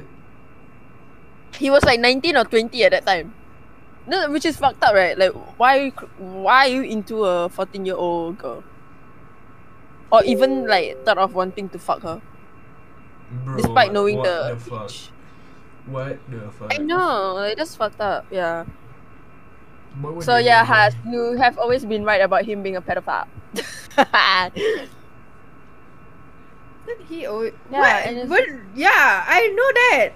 he was like 19 or 20 at that time no, which is fucked up right like why are you, why are you into a 14 year old girl or even like thought of wanting to fuck her Bro, despite what- knowing what the, the fuck? age. What the fuck? I know, like that's fucked up. Yeah. So yeah, hell, Has, you have always been right about him being a pedophile. Did he always? Yeah, What? But yeah, I know that.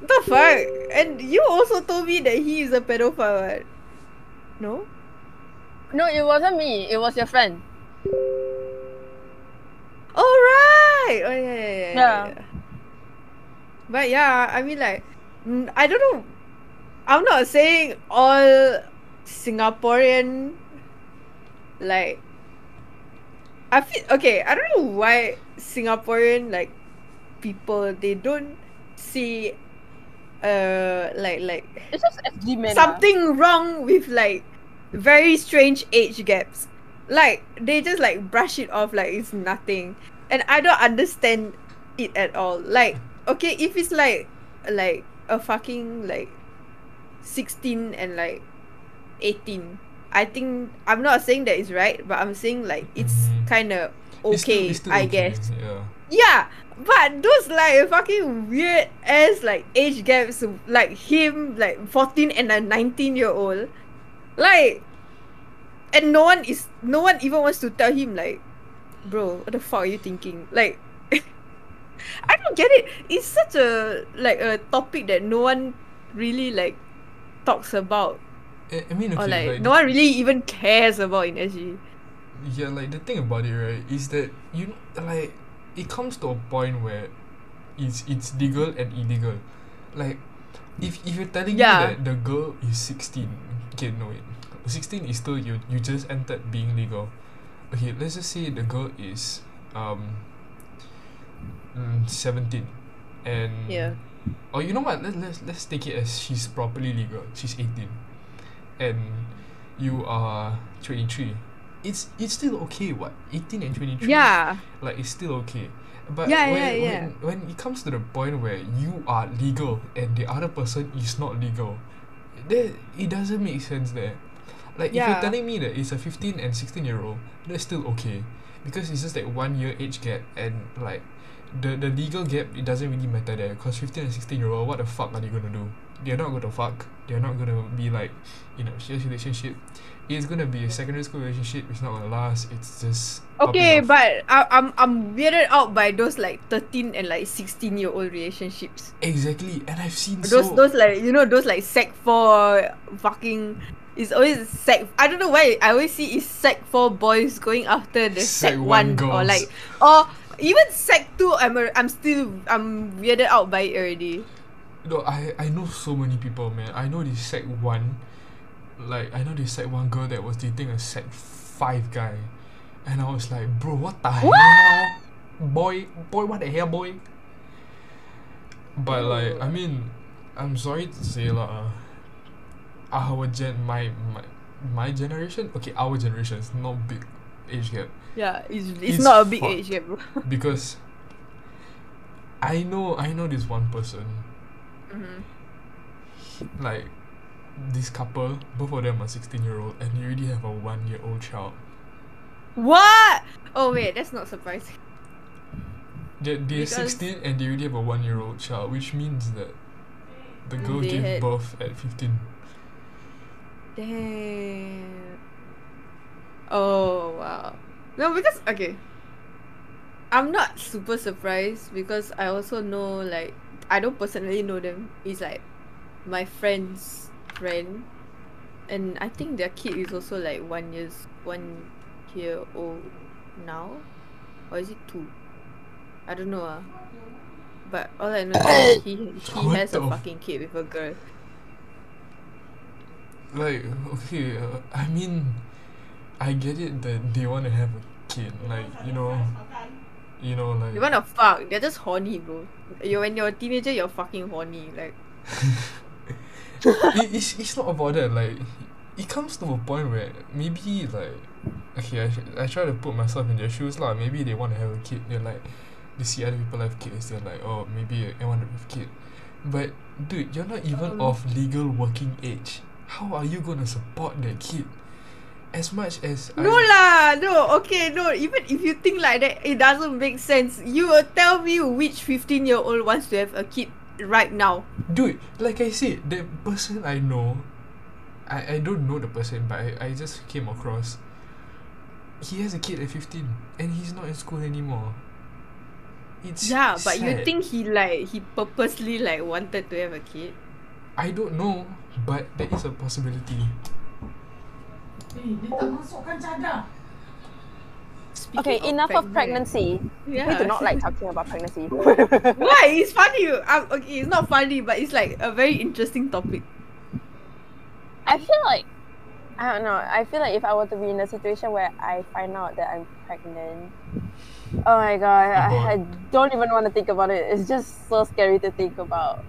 The fuck? And you also told me that he is a pedophile. No. no, it wasn't me. It was your friend. Oh right. Oh yeah, yeah, yeah. yeah, Yeah. But yeah, I mean like, I don't know. I'm not saying all Singaporean like. I feel okay. I don't know why Singaporean like people they don't see uh like like It's just men. ah. something wrong with like very strange age gaps. Like they just like brush it off like it's nothing. And I don't understand it at all. Like, okay, if it's like like a fucking like sixteen and like eighteen. I think I'm not saying that it's right, but I'm saying like it's Mhm. kinda It's still- okay, it's still I okay, guess. Yeah. Yeah, but those like fucking weird ass like age gaps, like him like fourteen and a nineteen year old, like, and no one is no one even wants to tell him like, bro, what the fuck are you thinking? Like, I don't get it. It's such a like a topic that no one really like talks about, I, I mean, okay, or like, like, no one really even cares about in SG. yeah, like the thing about it, right, is that you know, like it comes to a point where it's it's legal and illegal. Like, if if you're telling Yeah. me that the girl is sixteen, okay, no wait, sixteen is still you you just entered being legal. Okay, let's just say the girl is um mm, seventeen, and Yeah. Oh, you know what? Let let's let's take it as she's properly legal. She's eighteen, and you are twenty three. It's it's still okay. What eighteen and twenty three? Yeah. like it's still okay. But Yeah, when, yeah, yeah. when when it comes to the point where you are legal and the other person is not legal, that it doesn't make sense there. Like if you're telling me that it's a fifteen and sixteen year old, that's still okay, because it's just like one year age gap and like the the legal gap it doesn't really matter there because fifteen and sixteen year old what the fuck are they gonna do? They're not gonna fuck. They're not gonna be like in a serious relationship. It's gonna be a secondary school relationship. It's not gonna last. It's just Okay, but I, I'm I'm weirded out by those like thirteen and like sixteen year old relationships. Exactly, and I've seen Those so those like you know those like sec four fucking. It's always sec. I don't know why I always see is sec four boys going after the Sec sec, one one, or like or even sec two. I'm a, I'm still I'm weirded out by it already. No, I I know so many people, man. I know this sec one, like I know this sec one girl that was dating a sec five guy, and I was like, bro, what the hell, boy, boy, what the hell, boy? But like I mean, I'm sorry to say lah. Uh, our gen my my my generation okay our generation is not big age gap Yeah, it's, it's, It's not a big age gap, bro. because I know I know this one person Mhm. like this couple both of them are 16 year old and they already have a one year old child What? Oh wait, that's not surprising. they, they're Because- 16 and they already have a one year old child which means that the girl gave birth at 15 Damn. Oh wow. No, because okay. I'm not super surprised because I also know like I don't personally know them. It's like my friend's friend, and I think their kid is also like one years one year old now, or is it two? I don't know ah. But all I know is he he has a fucking kid with a girl. like okay uh, I mean I get it that they want to have a kid like you know you know like You wanna fuck? They're just horny, bro. You when you're a teenager, you're fucking horny. Like it, it's, it's not about that like it comes to a point where maybe like okay I, I try to put myself in their shoes lah maybe they want to have a kid they're like they see other people have kids they're like oh maybe I want to have a kid but dude you're not even Um. of legal working age how are you gonna support that kid as much as no I, lah, no. Okay, no. Even if you think like that, it doesn't make sense. You will tell me which fifteen year old wants to have a kid right now. dude like I said the person I know I, I don't know the person but I, I just came across he has a kid at 15 and he's not in school anymore it's Yeah, but you think he like he purposely like wanted to have a kid? I don't know but there is a possibility Eh, dia tak masukkan cadar. Speaking Okay, enough of pregnancy. Yeah. We do not like talking about pregnancy. Why? It's funny. Um, okay, it's not funny, but it's like a very interesting topic. I feel like I don't know. I feel like if I were to be in a situation where I find out that I'm pregnant, oh my god, I, I don't even want to think about it. It's just so scary to think about.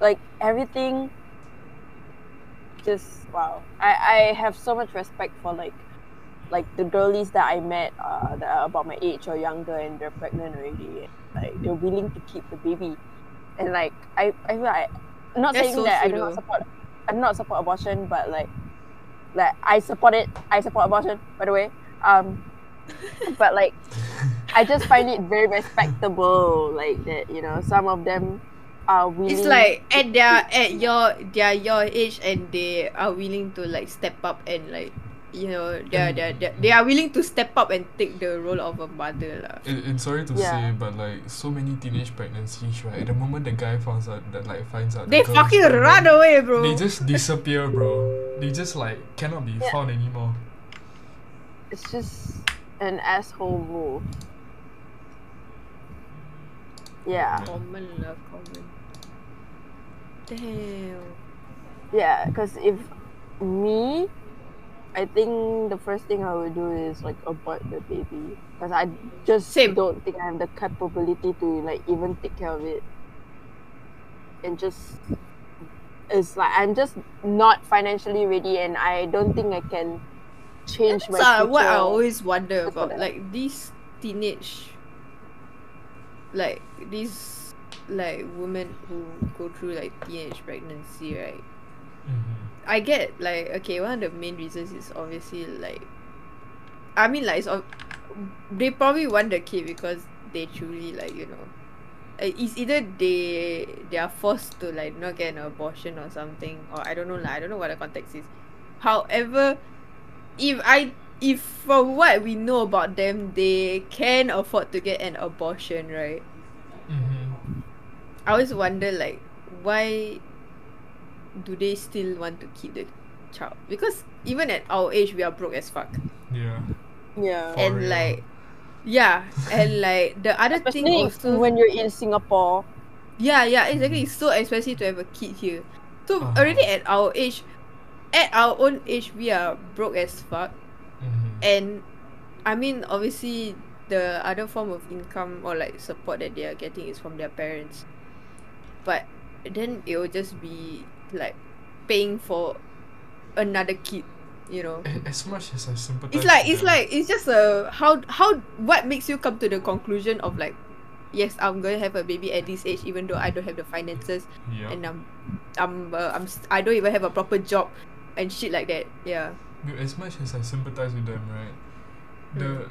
Like everything, just wow. I I have so much respect for like, like the girlies that I met uh, that are about my age or younger and they're pregnant already. Like they're willing to keep the baby, and like I I feel like I'm not That's saying so that I do not support I do not support abortion, but like, like I support it. I support abortion, by the way. Um, but like, I just find it very respectable. Like that, you know, some of them are willing. It's like at their at your their your age and they are willing to like step up and like you know they're they're, they're they are willing to step up and take the role of a mother lah. and, and sorry to Yeah. say but like so many teenage pregnancies right at the moment the guy finds out that like finds out They girl is fucking pregnant, run away, bro. they just disappear bro they just like cannot be Yeah. found anymore it's just an asshole move. Yeah, common lah, common. Damn. yeah. Because if me, I think the first thing I would do is like abort the baby. Because I just Same. don't think I have the capability to like even take care of it. And just it's like I'm just not financially ready, and I don't think I can change my That's uh, future. what I always wonder about. Like these teenage, like these like women who go through like teenage pregnancy, right? mm-hmm. I get like okay, one of the main reasons is obviously like, I mean like it's they probably want the kid because they truly like you know, uh, it's either they they are forced to like not get an abortion or something or I don't know lah I don't know what the context is. However, if I if from what we know about them, they can afford to get an abortion, right? Mm-hmm. I always wonder like why do they still want to keep the child? Because even at our age we are broke as fuck. yeah yeah. For and real. like yeah, and like the other thing Especially also when you're in Singapore. Yeah, yeah, exactly. It's so expensive to have a kid here. So Uh-huh. already at our age at our own age we are broke as fuck. mm-hmm. And I mean obviously the other form of income or like support that they are getting is from their parents. But then it will just be like paying for another kid. You know. A- As much as I sympathize. It's like it's them, like it's just a how how what makes you come to the conclusion of like yes I'm gonna have a baby at this age even though I don't have the finances yeah. and I'm I'm uh, I'm I don't even have a proper job and shit like that. Yeah. Dude, as much as I sympathize with them, right? The, Mm.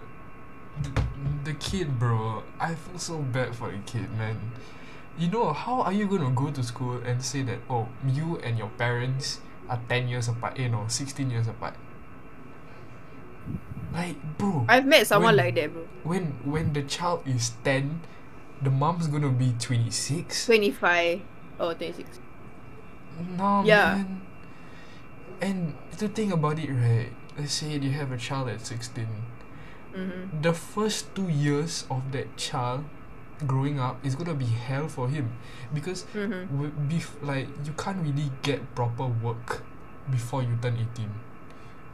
the the kid, bro. I feel so bad for the kid, man. You know how are you gonna go to school and say that oh you and your parents are ten years apart? You know, sixteen years apart. Like, bro, I've met someone When- like that, bro. when when the child is ten, the mom's gonna be twenty six. 25 or 26. No, Yeah. man. And to think about it, right? Let's say you have a child at sixteen. Mm-hmm. the first two years of that child growing up is gonna be hell for him because Mm-hmm. w- bef- like you can't really get proper work before you turn 18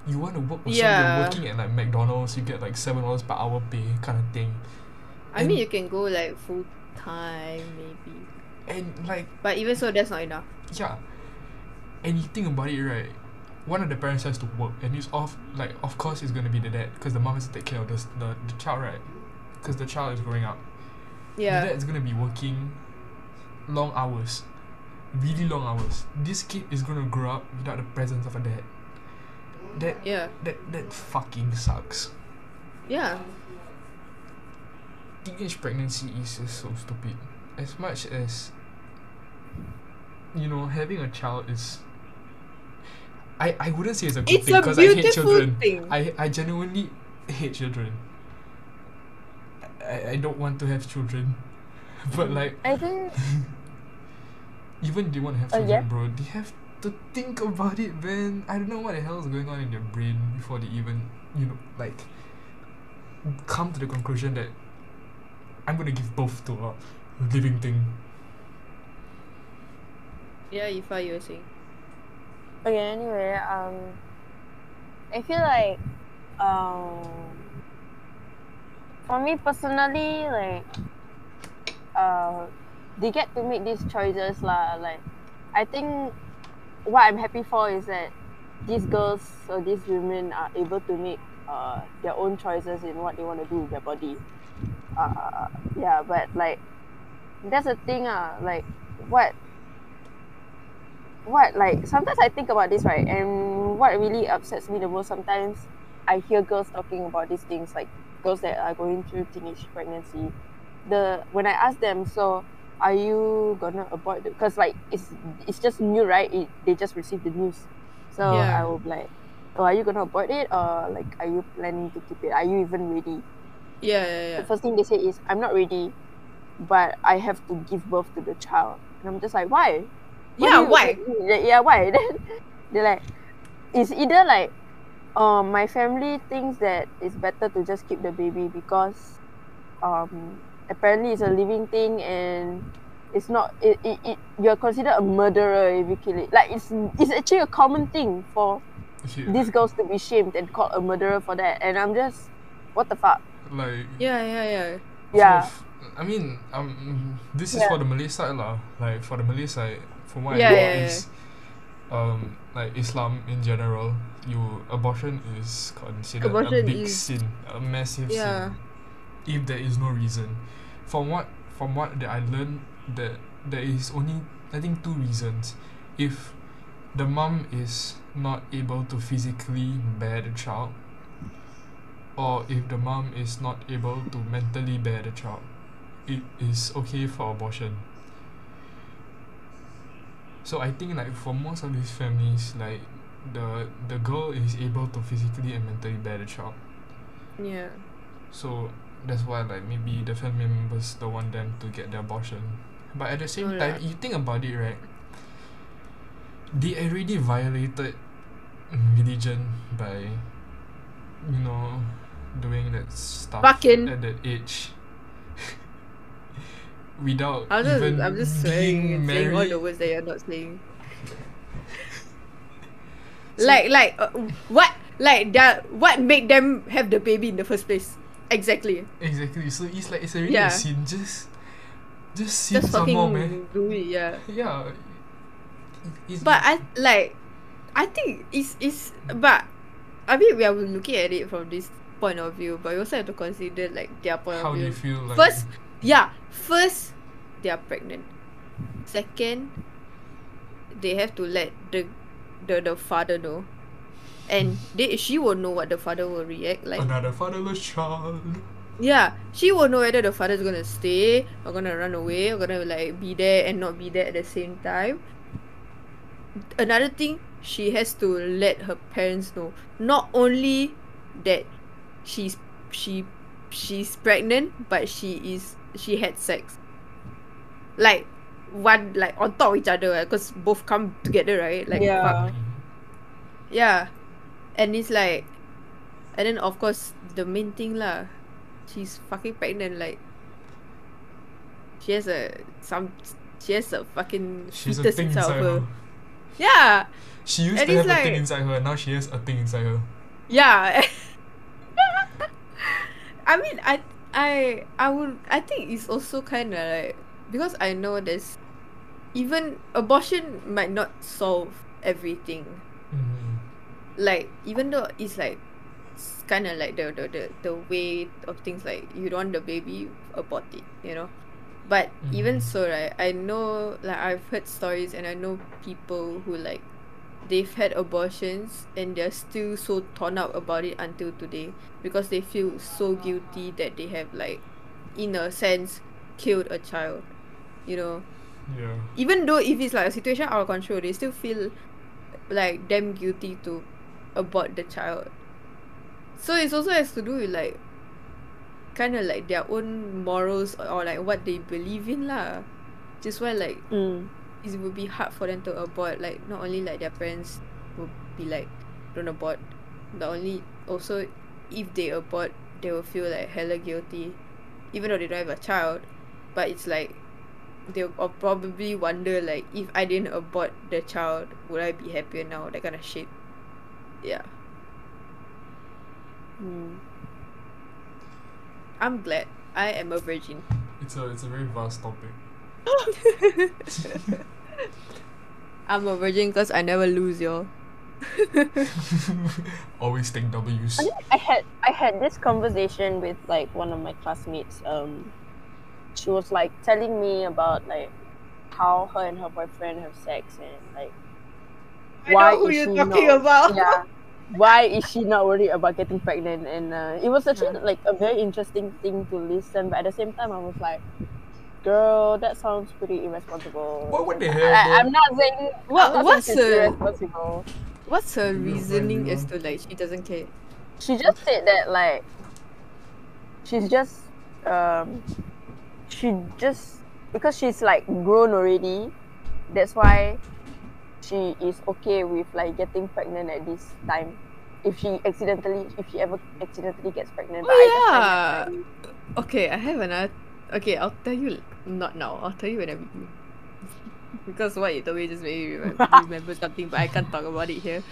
you want to work or Yeah. you're working at like mcdonald's you get like seven dollars per hour pay kind of thing I mean, you can go like full time, maybe. and like But even so, that's not enough. yeah and you think about it right one of the parents has to work and it's off like of course it's gonna be the dad because the mom has to take care of the, the, the child right because the child is growing up Yeah. Dad's gonna be working long hours, really long hours. This kid is gonna grow up without the presence of a dad. That Yeah. that that fucking sucks. Yeah. Teenage pregnancy is just so stupid. As much as you know, having a child is. I, I wouldn't say it's a good It's thing because I hate children. thing. I, I genuinely hate children. I, I don't want to have children. But like I think even if they want to have Oh, children, yeah? bro, they have to think about it, man. I don't know what the hell is going on in their brain before they even, you know, like, come to the conclusion that I'm gonna give birth to a living thing. Yeah, if I you were saying. okay. Anyway, um, I feel like um, for me personally, like uh, they get to make these choices lah. Like, I think what I'm happy for is that these girls or these women are able to make uh their own choices in what they want to do with their body. Uh, yeah, but like that's the thing ah. Like, what what like sometimes I think about this right and what really upsets me the most sometimes I hear girls talking about these things like girls that are going through teenage pregnancy the when I ask them so are you gonna abort because like it's it's just new right it, they just received the news so Yeah. I will be like oh are you gonna abort it or like are you planning to keep it are you even ready Yeah, yeah, yeah. the first thing they say is I'm not ready but I have to give birth to the child and I'm just like why Yeah, you- why? Yeah, why? Then they're like, it's either like, um, my family thinks that it's better to just keep the baby because, um, apparently it's a living thing and it's not it, it, it you're considered a murderer if you kill it. Like it's it's actually a common thing for Okay, these girls to be shamed and called a murderer for that. And I'm just, what the fuck? like Yeah, yeah, yeah. Yeah. So f- I mean, um, this is Yeah. for the Malay side lah. Like for the Malay side, from what Yeah, I know yeah, is, um, like Islam in general, you abortion is considered Abortion a big is- sin, a massive Yeah. sin. If there is no reason, from what from what that I learned, that there is only I think two reasons. If the mom is not able to physically bear the child, or if the mom is not able to mentally bear the child, it is okay for abortion. So I think like for most of these families, like the the girl is able to physically and mentally bear the child. Yeah. So that's why like maybe the family members don't want them to get the abortion. But at the same time, Alright. you think about it, right? They already violated religion by, you know, doing that stuff Fucking. at that age. Without I'm just, even I'm just swearing and saying all the words that you're not saying. like, like, uh, what, like that? What made them have the baby in the first place? Exactly. Exactly. So it's like it's already Yeah. a sin. Just Just see Just some more, man. do it, yeah. Yeah. It's, But I like, I think it's it's but, I mean we are looking at it from this point of view, but you also have to consider like their point how of do view. you feel like First, yeah, first they are pregnant. Second, they have to let the the, the father know. And they she will know what the father will react like. another fatherless child? Yeah, she will know whether the father's gonna stay or gonna run away or gonna like be there and not be there at the same time. Another thing, she has to let her parents know not only that she's she she's pregnant, but she is she had sex. Like one like on top of each other because both come together right like Yeah. fuck. yeah and it's like and then of course the main thing lah she's fucking pregnant like she has a some she has a fucking She's a fetus thing inside of inside her her. yeah She used And to have it's a thing like- inside her, now she has a thing inside her. yeah I mean I I I would I think it's also kind of like because I know there's even abortion might not solve everything Mhm. like even though it's like it's kind of like the, the the the way of things like you don't want the baby abort it you know but even Mhm. so right i know like i've heard stories and i know people who like they've had abortions and they're still so torn out about it until today because they feel so guilty that they have like in a sense killed a child you know Yeah. even though if it's like a situation out of control, they still feel like damn guilty to abort the child. So it's also has to do with like kind of like their own morals or, or like what they believe in lah. Just why like Mm. It would be hard for them to abort. Like not only like their parents will be like don't abort, but only also if they abort, they will feel like hella guilty, even though they don't have a child. But it's like they'll probably wonder like if I didn't abort the child, would I be happier now? That kind of shit. Yeah, Mm. I'm glad I am a virgin. It's a it's a very vast topic. I'm a virgin because I never lose y'all. Always take W's. I think I had I had this conversation with like one of my classmates. Um, she was like telling me about like how her and her boyfriend have sex and like I why know who is you're she talking not, about. Yeah. Why is she not worried about getting pregnant? And uh, it was actually Huh. like a very interesting thing to listen, but at the same time, I was like, "Girl, that sounds pretty irresponsible." What would the hell, I, bro? I'm not saying What- not what's her? irresponsible. What's her reasoning you as to like she doesn't care? she just said that like she's just um she just because she's like grown already that's why she is okay with like getting pregnant at this time if she accidentally if she ever accidentally gets pregnant but I just Oh, like, Okay, I have another. Okay, I'll tell you. Not now. I'll tell you when I meet you. because what you told me just made me remember, remember something, but I can't talk about it here.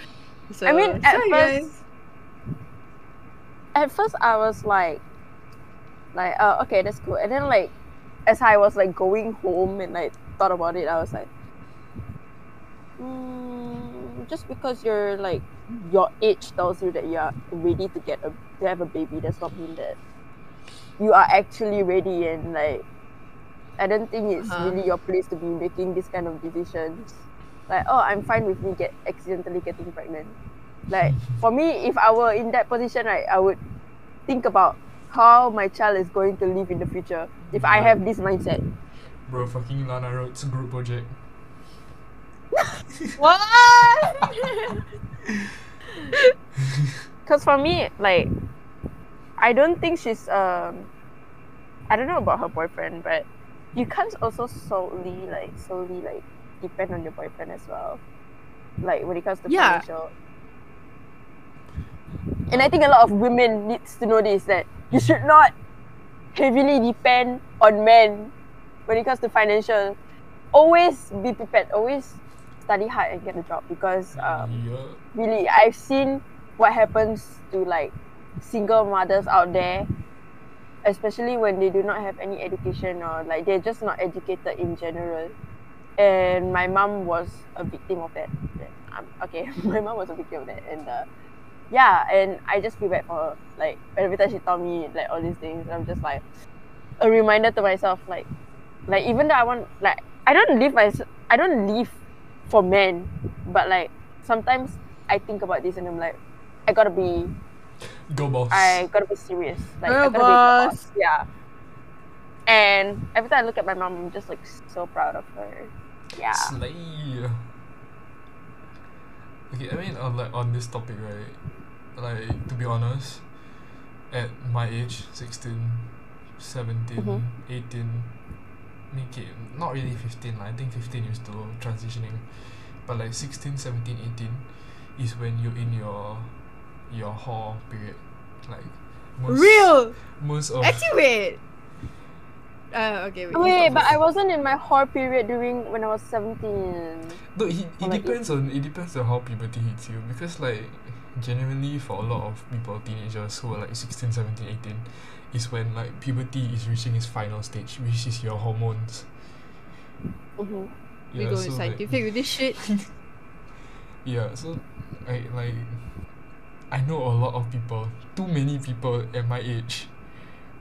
So, I mean, at first- guys. at first I was like like oh okay that's cool and then like as I was like going home and like thought about it I was like mm, just because you're like your age tells you that you are ready to get a to have a baby does not mean that you are actually ready and like I don't think it's Uh-huh. really your place to be making this kind of decisions like oh I'm fine with me get accidentally getting pregnant like for me if I were in that position right I would think about how my child is going to live in the future if I have this mindset Bro, fucking Lana Rhoades group project. What? because for me like I don't think she's um I don't know about her boyfriend but you can't also solely like solely like depend on your boyfriend as well like when it comes to Yeah. financial and I think a lot of women needs to know this that you should not heavily depend on men when it comes to financial always be prepared always study hard and get a job because um yeah. really I've seen what happens to like single mothers out there especially when they do not have any education or like they're just not educated in general. And my mom was a victim of that. Um, okay, my mom was a victim of that, and uh, yeah, and I just feel bad for her. Like every time she told me like all these things, I'm just like a reminder to myself, like, like even though I want, like, I don't live my, I don't live for men, but like sometimes I think about this and I'm like, I gotta be, Go boss. I gotta be serious. Like, I gotta be a boss. boss. Yeah. And every time I look at my mom, I'm just like so proud of her. Yeah. Slay. Okay, I mean on like on this topic, right? Like to be honest, at my age, 16, 17, Mhm. 18, make it not really 15 lah. I think 15 is still transitioning. But like 16, 17, 18 is when you're in your your whole period. Like most Real. most of Actually, wait. Uh, okay, wait. Wait, but. I wasn't in my whole period during when I was 17. No, it, it like depends on it depends on how puberty hits you because like genuinely for a lot of people teenagers who are like 16 17 18 is when like puberty is reaching its final stage which is your hormones hmm we yeah, go so, like- scientific with this shit. yeah so I like I know a lot of people too many people at my age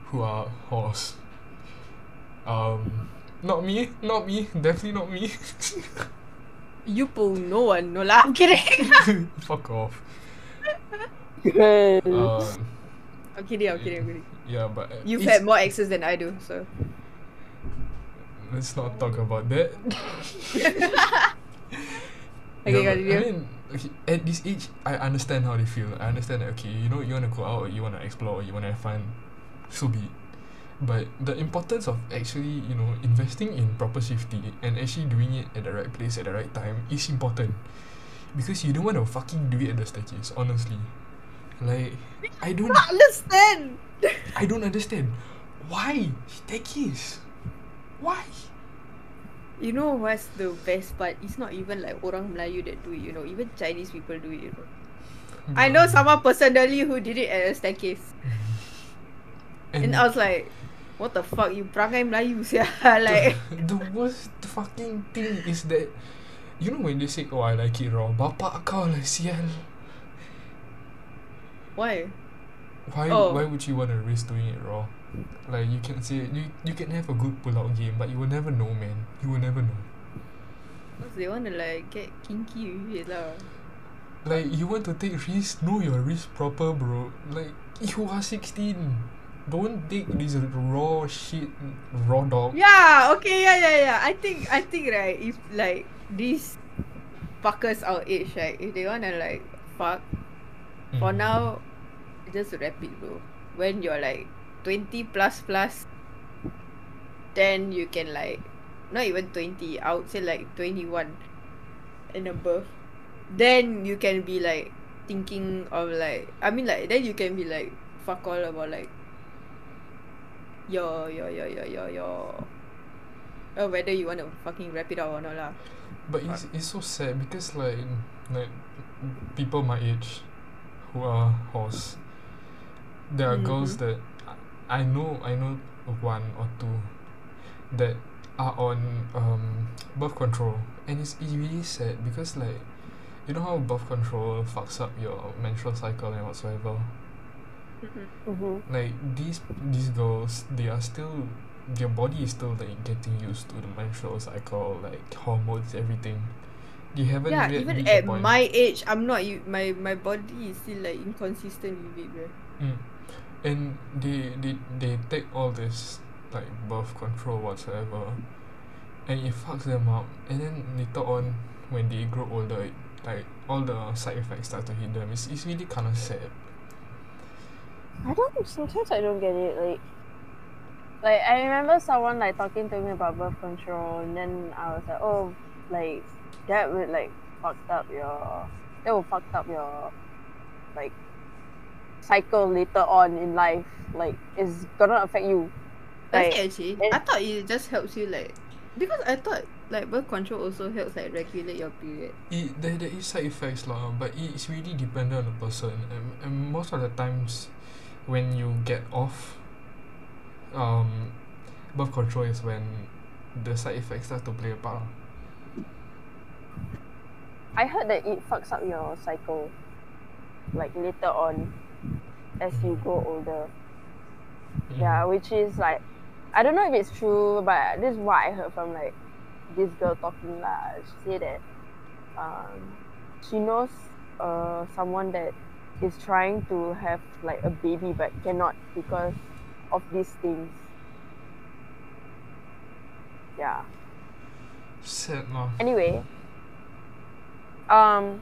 who are horse um not me not me definitely not me You pull no one, no lah. I'm kidding. fuck off Girl. um I'm kidding. I'm kidding. I'm kidding. yeah but uh, You've had more exes than I do, so. Let's not talk about that. Okay, Yeah, but continue. I mean, okay, at this age, I understand how they feel. I understand that, okay, you know, you want to go out, or you want to explore, or you want to have fun, so be it. But the importance of actually, you know, investing in proper safety and actually doing it at the right place at the right time is important. Because you don't want to fucking do it at the staircase, honestly. Like, I don't, understand. I don't understand. Why staircase? Why? You know what's the best part? It's not even like orang Melayu that do it, you know. Even Chinese people do it, you know. I know someone personally who did it at a staircase. And I was like, what the fuck, you perangai Melayu sia. like, the, the worst fucking thing is that you know when they say oh I like it raw bapak kau lah sial why? why Oh. why would you want to risk doing it raw like you can say you you can have a good pull out game but you will never know man you will never know Because they want to like get kinky with it lah. like you want to take risk know your risk proper bro like you are 16 don't take this raw shit raw dog Yeah, okay, yeah, yeah, yeah. I think, I think, right, if like these fuckers our age, right, if they wanna like fuck, for Mm. now, just wrap it, bro. When you're like 20 plus plus, then you can like, not even 20, I would say like 21 and above. Then you can be like thinking of like, I mean like, then you can be like, fuck all about like, your, your, your, your, your, your, uh, whether you want to fucking wrap it up or not lah. But it's, it's so sad because like like people my age who are horse, there are girls Mhm. that I I know I know one or two that are on um birth control and it's, it's really sad because like you know how birth control fucks up your menstrual cycle and whatsoever hmm like these these girls they are still their body is still like getting used to the menstrual cycle like hormones everything they haven't yeah, yet even reached the at my age, I'm not. You, my my body is still like inconsistent with it, bro. mm. And they, they they take all this like birth control whatsoever and it fucks them up and then later on when they grow older like all the side effects start to hit them it's, it's really kind of sad I don't. Sometimes I don't get it. Like, like I remember someone like talking to me about birth control, and then I was like, oh, like that would like fucked up your. That will fucked up your, like, cycle later on in life. Like, it's gonna affect you. Does Like, it actually? then- I thought it just helps you like because I thought like birth control also helps like regulate your period. it there, there is side effects lah, but it's really dependent on the person and, and most of the times when you get off um, birth control is when the side effects start to play a part. I heard that it fucks up your cycle, like later on, as you grow older. Yeah, which is like, I don't know if it's true, but this is what I heard from like this girl talking lah. She said that um, she knows uh someone that is trying to have like a baby but cannot because of these things. Yeah. Sad lah. Anyway, um,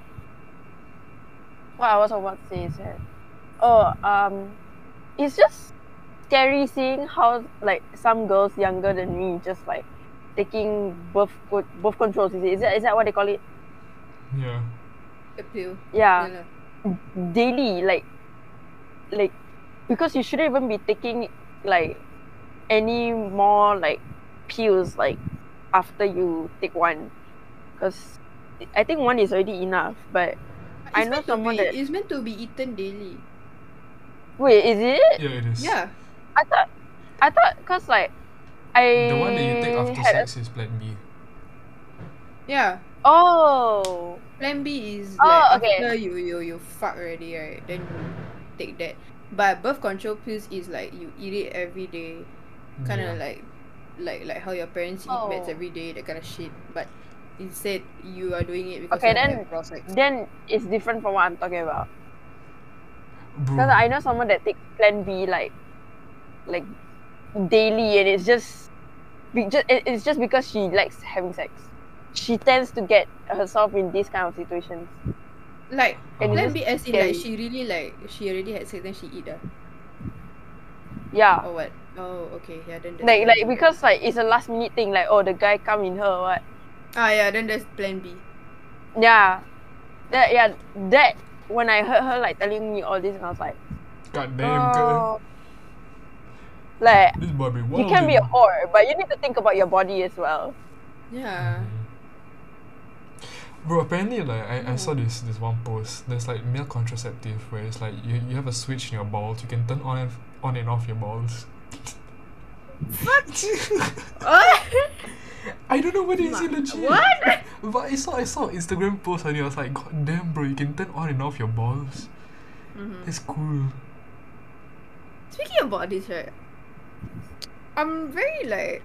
what I was about to say is that, oh, um, it's just scary seeing how like some girls younger than me just like taking birth co- birth controls. Is it? Is that is that what they call it? Yeah. The pill. Yeah, Yeah lah. daily like, like, because you shouldn't even be taking like any more like pills like after you take one, because I think one is already enough. But I know meant to someone be, that- It's meant to be eaten daily. Wait, is it? Yeah, it is. Yeah. I thought, I thought, cause like, I The one that you take after had a- sex is Plan B. Yeah. oh, Plan B is Oh, like okay. after you you you fuck already right, then you take that. But birth control pills is like you eat it every day, kind of Yeah. like, like like how your parents eat meds Oh. every day, that kind of shit. But instead you are doing it because Okay, you then- have raw sex. then it's different from what I'm talking about. Because I know someone that takes Plan B like, like, daily, and it's just, be- ju- it- it's just because she likes having sex. She tends to get herself in these kind of situations. Like And Plan B as in scary. like she really like she already had sex then she eat ah Yeah, or what? Oh okay yeah then like like because like it's a last minute thing. Like oh the guy come in her or what? ah yeah then there's Plan B. Yeah, that yeah that when I heard her like telling me all this, and I was like, God damn, girl. like This boy be you wild. can be a whore, but you need to think about your body as well. Yeah. Bro, apparently like I, I saw mm. this this one post. There's like male contraceptive where it's like you, you have a switch in your balls. You can turn on and on and off your balls. I don't know whether it's Ma- legit. what? But I saw I saw an Instagram post and I was like, God damn, bro, you can turn on and off your balls. Mhm. That's cool. Speaking about this, right? I'm very like,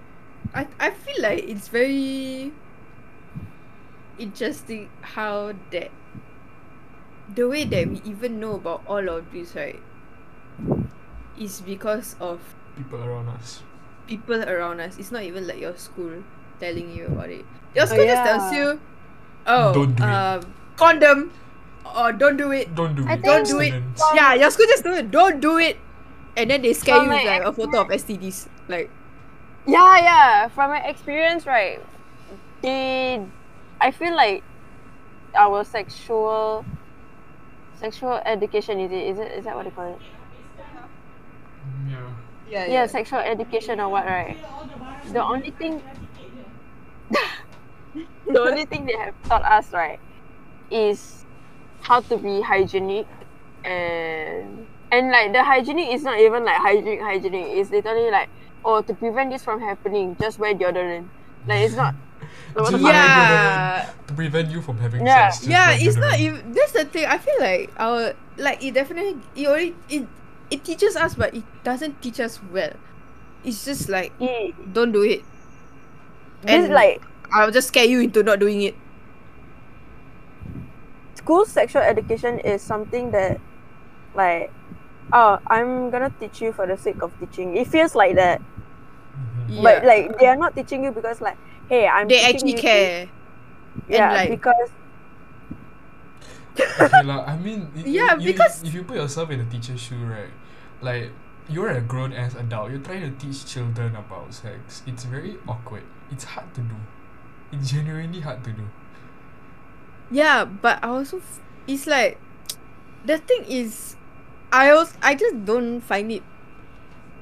I I feel like it's very interesting how that the way that we even know about all of this, right, is because of People around us. people around us. It's not even like your school telling you about it. Your Oh, school just tells you, oh, Don't do it. um, condom, or don't do it. Don't do I it. Don't do it. students. Yeah, your school just do it. Don't do it. And then they scare From you with my like a photo of STDs. Like, Yeah, yeah. From my experience, right, they, I feel like our sexual, sexual education is it is it is that what they call it? Yeah. yeah, Yeah, sexual education or what, right? The only thing, the only thing they have taught us, right, is how to be hygienic and and like the hygienic is not even like hygienic hygienic. It's literally like oh to prevent this from happening, just wear deodorant. Like it's not. what the Just fuck? wear Yeah. To prevent you from having Yeah. sex. just yeah, it's not deodorant. even. That's the thing. I feel like our like it definitely it already it it teaches us, but it doesn't teach us well. It's just like It- don't do it. This And- like I'll just scare you into not doing it. school sexual education is something that like oh i'm gonna teach you for the sake of teaching it feels like that Mhm. but like they are not teaching you because like hey i'm They teaching actually you care. this. yeah like- because okay, lah. I mean, i- Yeah, you- because- if you put yourself in a teacher's shoe, right? Like you're a grown ass adult. You're trying to teach children about sex. It's very awkward. It's hard to do. It's genuinely hard to do. Yeah, but I also f- it's like the thing is I also I just don't find it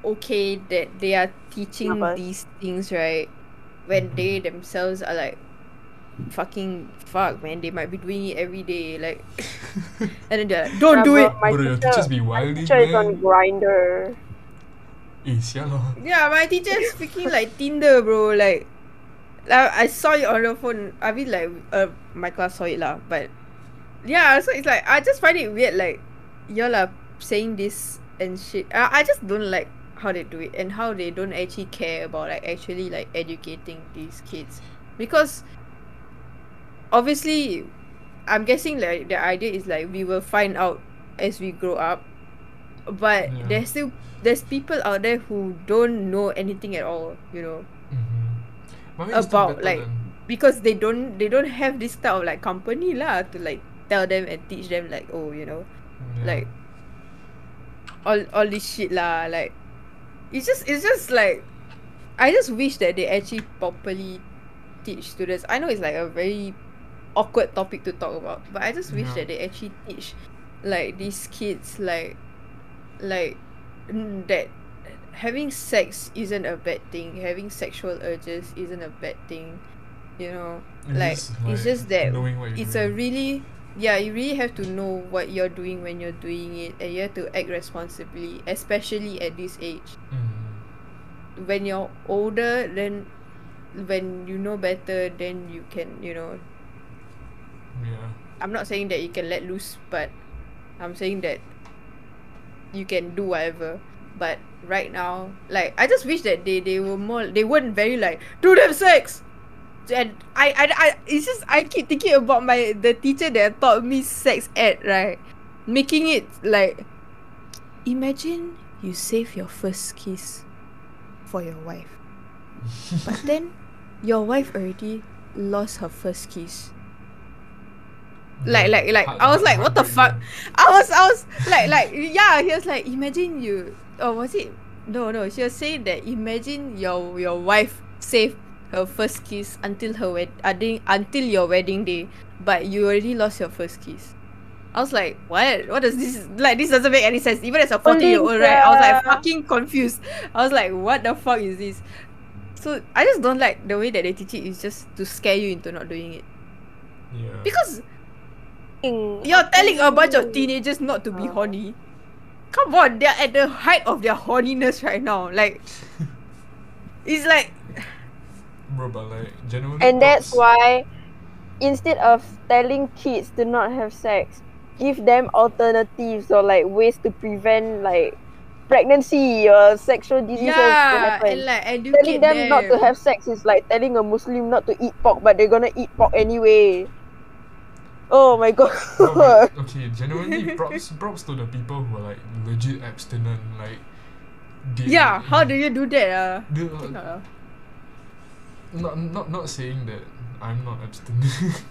okay that they are teaching Kenapa? these things right when they themselves are like fucking fuck man they might be doing it every day like and then they're like don't Yeah, do bro, it my Bro, your teacher, teachers be my wilding, teacher is on grinder Eh, lah. Yeah, my teacher is speaking like Tinder, bro. Like, like I saw it on the phone. I mean, like, uh, my class saw it lah. But yeah, so it's like I just find it weird. Like, y'all are saying this and shit. I, I just don't like how they do it and how they don't actually care about like actually like educating these kids because obviously I'm guessing like the idea is like we will find out as we grow up but Yeah. there's still there's people out there who don't know anything at all you know Mm-hmm. About, like, because they don't they don't have this type of like company lah to like tell them and teach them like oh you know yeah. like all all this shit lah like it's just it's just like I just wish that they actually properly teach students. I know it's like a very awkward topic to talk about, but I just wish Yeah. that they actually teach like these kids like like that having sex isn't a bad thing. Having sexual urges isn't a bad thing. You know, It's like, just, it's just that knowing what you're it's a really yeah you really have to know what you're doing when you're doing it and you have to act responsibly especially at this age Mm. when you're older then when you know better then you can you know Yeah. i'm not saying that you can let loose but i'm saying that you can do whatever but right now like i just wish that they they were more they weren't very like do them sex. And I, I i it's just i keep thinking about my the teacher that taught me sex ed right? Making it like imagine you save your first kiss for your wife. But then your wife already lost her first kiss. Like like like I was like, what the fuck? I was I was like like yeah, he was like, imagine you or was it no no, she was saying that imagine your your wife saved her first kiss until her wed uh, until your wedding day, but you already lost your first kiss. I was like, what? What does this like? This doesn't make any sense. Even as a forty-year-old, right? I was like fucking confused. I was like, what the fuck is this? So I just don't like the way that they teach it. Is just to scare you into not doing it Yeah. because you're telling a bunch of teenagers not to be Oh. horny. Come on, they're at the height of their horniness right now. Like, it's like, Bro, but like genuinely. And that's why instead of telling kids to not have sex, give them alternatives or like ways to prevent like pregnancy or sexual diseases to yeah, happen. and like educate telling them, not to have sex is like telling a Muslim not to eat pork, but they're gonna eat pork anyway. Oh my god. Bro, but, okay, genuinely props props to the people who are like legit abstinent, like they, Yeah, how do you do that? Uh? they, uh, uh. not not not saying that I'm not abstinent.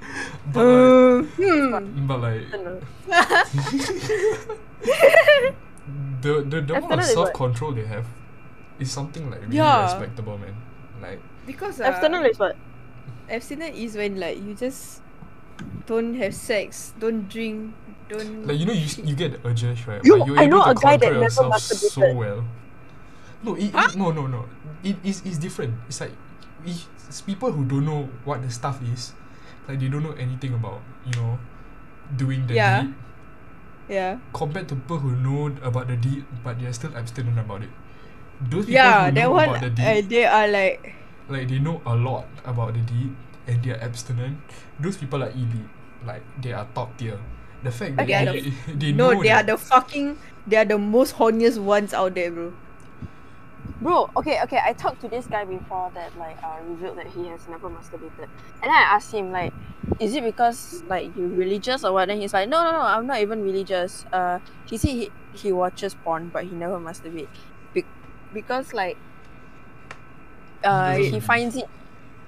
but like Uh, hmm. but like the the, the amount of self control they have is something like really Yeah. respectable man. Like Because uh, Abstinent is what? abstinent is when like you just don't have sex, don't drink, don't. like you know you you get the urges right, You- but you're I able know to a guy that never yourself so masturbated. well. No, it, it- no, no, no. It is it's different. It's like it- it's people who don't know what the stuff is, like they don't know anything about you know doing the Yeah. deed yeah. compared to people who know about the deed but they're still abstinent about it. Those people Yeah, who that know one. about the Uh, they are like. like they know a lot about the deed and they're abstinent. Those people are elite. Like they are top tier. The fact that They are they, they No, know they are the fucking. They are the most horniest ones out there, bro. Bro, okay, okay. I talked to this guy before that like uh, revealed that he has never masturbated, and then I asked him like, is it because like you religious or what? And he's like, no, no, no. I'm not even religious. Uh, he said he he watches porn, but he never masturbate, Be- because like, uh, doesn't- he finds it,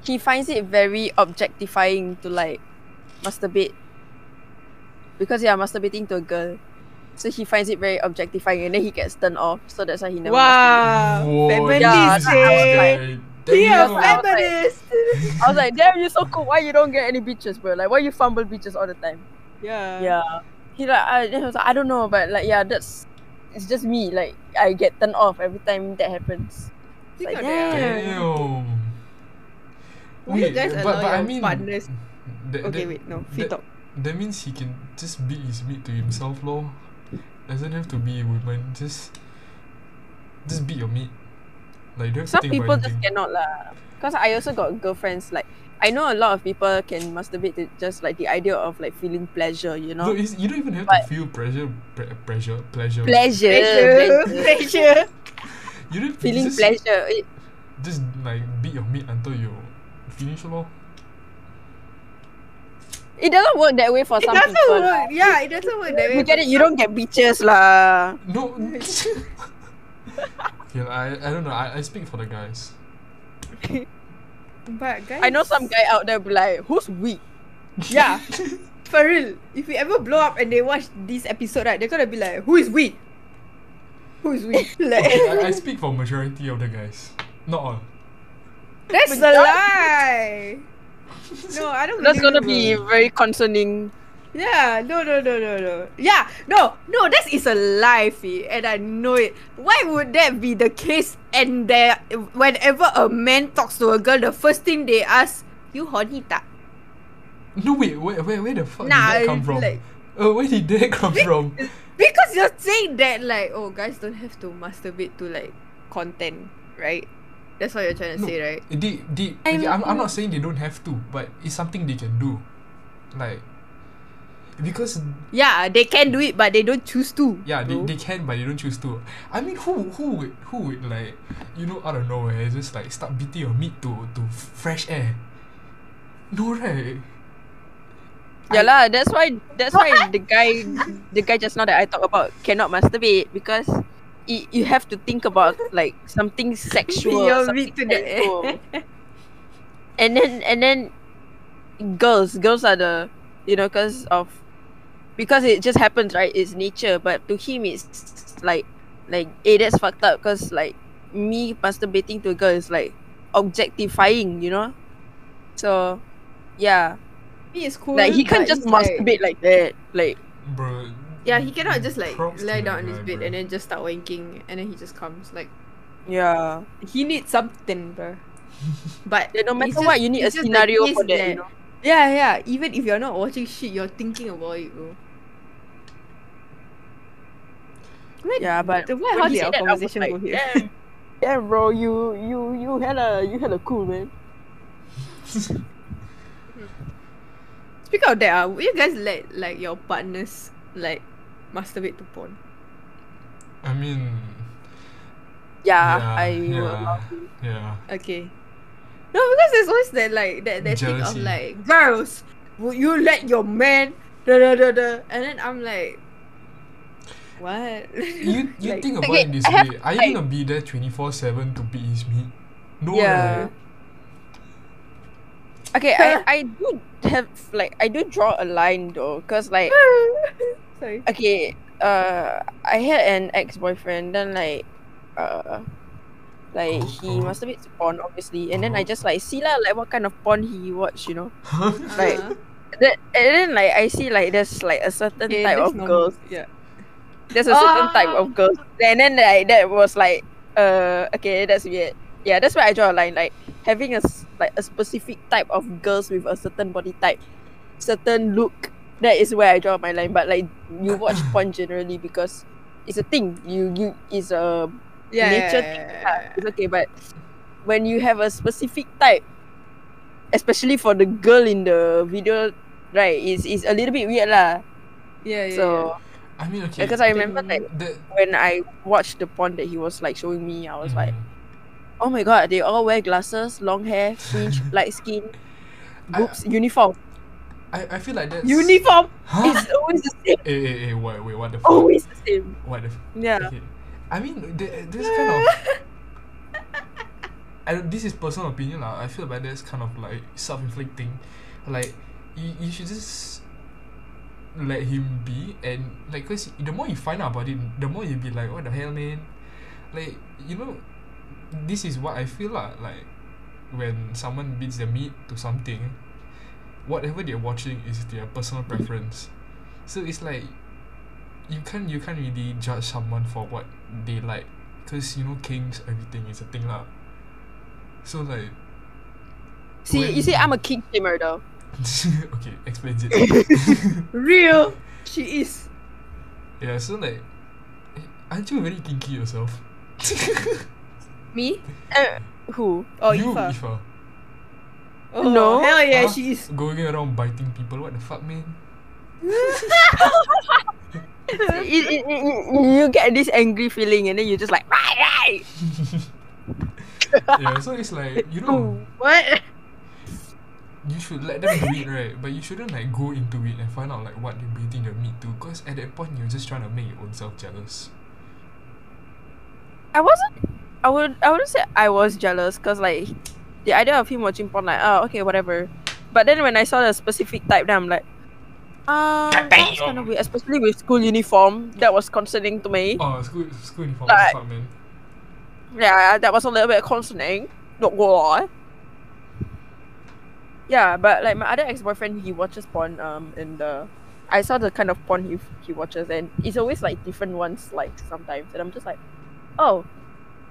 he finds it very objectifying to like, masturbate. Because yeah, masturbating to a girl. So he finds it very objectifying and then he gets turned off. So that's why he never. Wow, Whoa, feminist, Jesus eh? Christ. Yeah, Damn. feminist. I was like, damn, you're so cool. Why you don't get any bitches, bro? Like, why you fumble bitches all the time? yeah. Yeah. He like, I, he was like, I don't know, but like, yeah, that's, it's just me. Like, I get turned off every time that happens. Like, damn. Damn. Will you guys but, allow but I your mean, partners- that, Okay, that, wait, no. Free that, talk. that means he can just beat his meat to himself, lor. Doesn't have to be a woman. Just just beat your meat. Like don't have Some to think people about just cannot lah. Cause I also got girlfriends like I know a lot of people can masturbate to just like the idea of like feeling pleasure, you know. No, it's, you don't even have But- to feel pressure, pre- pressure, pleasure. pleasure, Pleasure. pleasure. Pleasure. You don't feeling just, pleasure. Just like beat your meat until you finish lor. It doesn't work that way for It some doesn't people. work. Yeah, it doesn't work that way. You get it? You don't get beaches lah. No. okay, I I don't know. I, I speak for the guys. But guys, I know some guy out there be like, who's weak? Yeah, for real. If we ever blow up and they watch this episode, right, they're gonna be like, "Who is we? Who is we?" like, Okay, I, I speak for majority of the guys. Not all. That's a lie. No, I don't. Know. That's gonna be very concerning. Yeah, no, no, no, no, no. Yeah, no, no. That is a lie, Fee, and I know it. Why would that be the case? And there, whenever a man talks to a girl, the first thing they ask, "You horny tak?" No wait, where where, where the fuck Nah, did that come from? like- uh, where did that come from? Because you're saying that like, oh, guys don't have to masturbate to like content, right? That's what you're trying to No. say, right? They, they, okay, I'm, I'm not saying they don't have to, but it's something they can do. Like, because Yeah, they can do it, but they don't choose to. yeah, they, bro. they can, but they don't choose to. I mean, who who would who would like you know out of nowhere just like start beating your meat to to fresh air? No right. Yeah lah, that's why that's why the guy the guy just now that I talk about cannot masturbate because it, you have to think about like something sexual, Your something to the sensual. and then and then girls girls are the you know because of because it just happens right it's nature but to him it's like like eh that's fucked up because like me masturbating to a girl is like objectifying you know so yeah Me is cool. like he can't just it's like- masturbate like that like Bro. Yeah, he cannot just like props lie down on his bed and then just start wanking, and then he just comes. Like yeah he needs something, bro. But Yeah, no it's matter what, you need a it's just the scenario case for that, you know? Yeah, yeah. Even if you're not watching shit, you're thinking about it, bro. Wait, yeah but the- why how he did said our that, I was conversation like, go here? damn, damn bro you you you had a you had a cool man Speak of that, uh, would you guys let like your partners like masturbate to porn? I mean, yeah, Yeah, I will yeah. you. yeah. Okay. No, because there's always that like that, that thing of Jealousy. like girls, would you let your man da da da da and then I'm like What? You you Like- think about Okay, it this have- way. Are you I- gonna be there twenty four seven to beat his meat? No Yeah. right? Okay, I I do have like I do draw a line though, cause like Sorry. okay, uh, I had an ex boyfriend, then like, uh, like he Uh-huh. masturbates to porn obviously, and then I just like see lah like what kind of porn he watch, you know. Like- Uh-huh. That and then like I see like there's like a certain Okay, type of normal. girls. Yeah. There's a certain type Ah. of girls, and then like that was like, uh, okay, that's weird. Yeah, that's why I draw a line. Like having a s- like a specific type of girls with a certain body type, certain look. That is where I draw my line. But like you watch porn generally because it's a thing. You you is a Yeah. nature yeah, thing. yeah, yeah. It's okay, but when you have a specific type, especially for the girl in the video, right? Is is a little bit weird lah. Yeah, yeah. So I mean, okay. because I remember Then- like that, when I watched the porn that he was like showing me, I was like, Mhm. oh my god, they all wear glasses, long hair, fringe, light skin, I- boobs, uniform. I, I feel like that's Uniform. Huh? It's always the same. Eh, eh, eh, wait, wait, what the fuck? Always the same. What the f- Yeah. okay. I mean, there's kind of. I don't, this is personal opinion lah. I feel like that's kind of like self-inflicting. Like, you, you should just let him be and like, cause the more you find out about it, the more you'll be like, what the hell, man? Like, you know, this is what I feel lah. Like, when someone beats the meat to something, whatever they're watching is their personal preference. So it's like you can't you can't really judge someone for what they like because you know kings everything is a thing lah. So like See, When- you see, I'm a king shamer though. okay explains it. Real. She is. yeah, so like aren't you very kinky yourself? Me? Uh, who? Oh, you, Ifa. Ifa. Oh, No. Hell yeah, Huh? she is. Going around biting people. What the fuck, man? you, you, you, you get this angry feeling and then you're just like, right, right. yeah, so it's like you know What? you should let them do it right, but you shouldn't like go into it and find out like what they're beating their meat to, cause at that point you're just trying to make your own self jealous. I wasn't. I would. I wouldn't say I was jealous because like the idea of him watching porn, like, oh, okay, whatever. But then when I saw the specific type, then I'm like, um, that's kind of weird, especially with school uniform. That was concerning to me. Oh, school school uniform, Like- fuck man. Yeah, that was a little bit concerning. Not gonna lie. Yeah, but like my other ex boyfriend, he watches porn. Um, in the, I saw the kind of porn he he watches, and it's always like different ones. Like sometimes, and I'm just like, oh,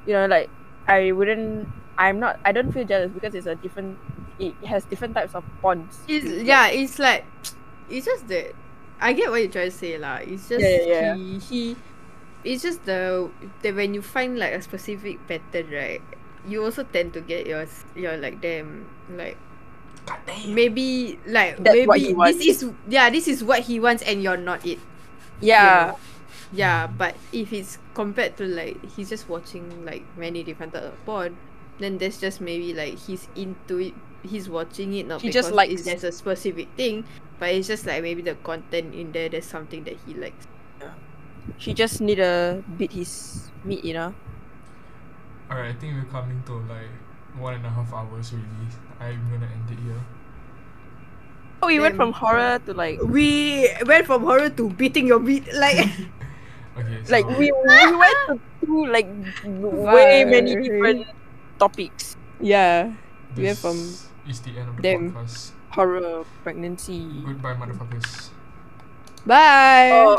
you know, like I wouldn't. I'm not. I don't feel jealous because it's a different. It has different types of bonds. It's, yeah, it's like, it's just that. I get what you're trying to say, lah. It's just Yeah, yeah, yeah. he he. It's just the that when you find like a specific pattern, right? You also tend to get your your like damn like maybe like That's maybe what he wants. this is yeah this is what he wants and you're not it. Yeah, Yeah, but if it's compared to like he's just watching like many different types of porn, then there's just maybe like he's into it. He's watching it not He because just likes- it's, there's a specific thing, but it's just like maybe the content in there. There's something that he likes. Yeah. she just need to beat his meat, you know. Alright, I think we're coming to like one and a half hours really. I'm gonna end it here. Oh, we went from horror to like We went from horror to beating your meat. Like Okay, so like we, we went to two like way many Very- different topics. yeah, this we went from is the end of the them. podcast. Horror, pregnancy. Goodbye motherfuckers. bye. Oh,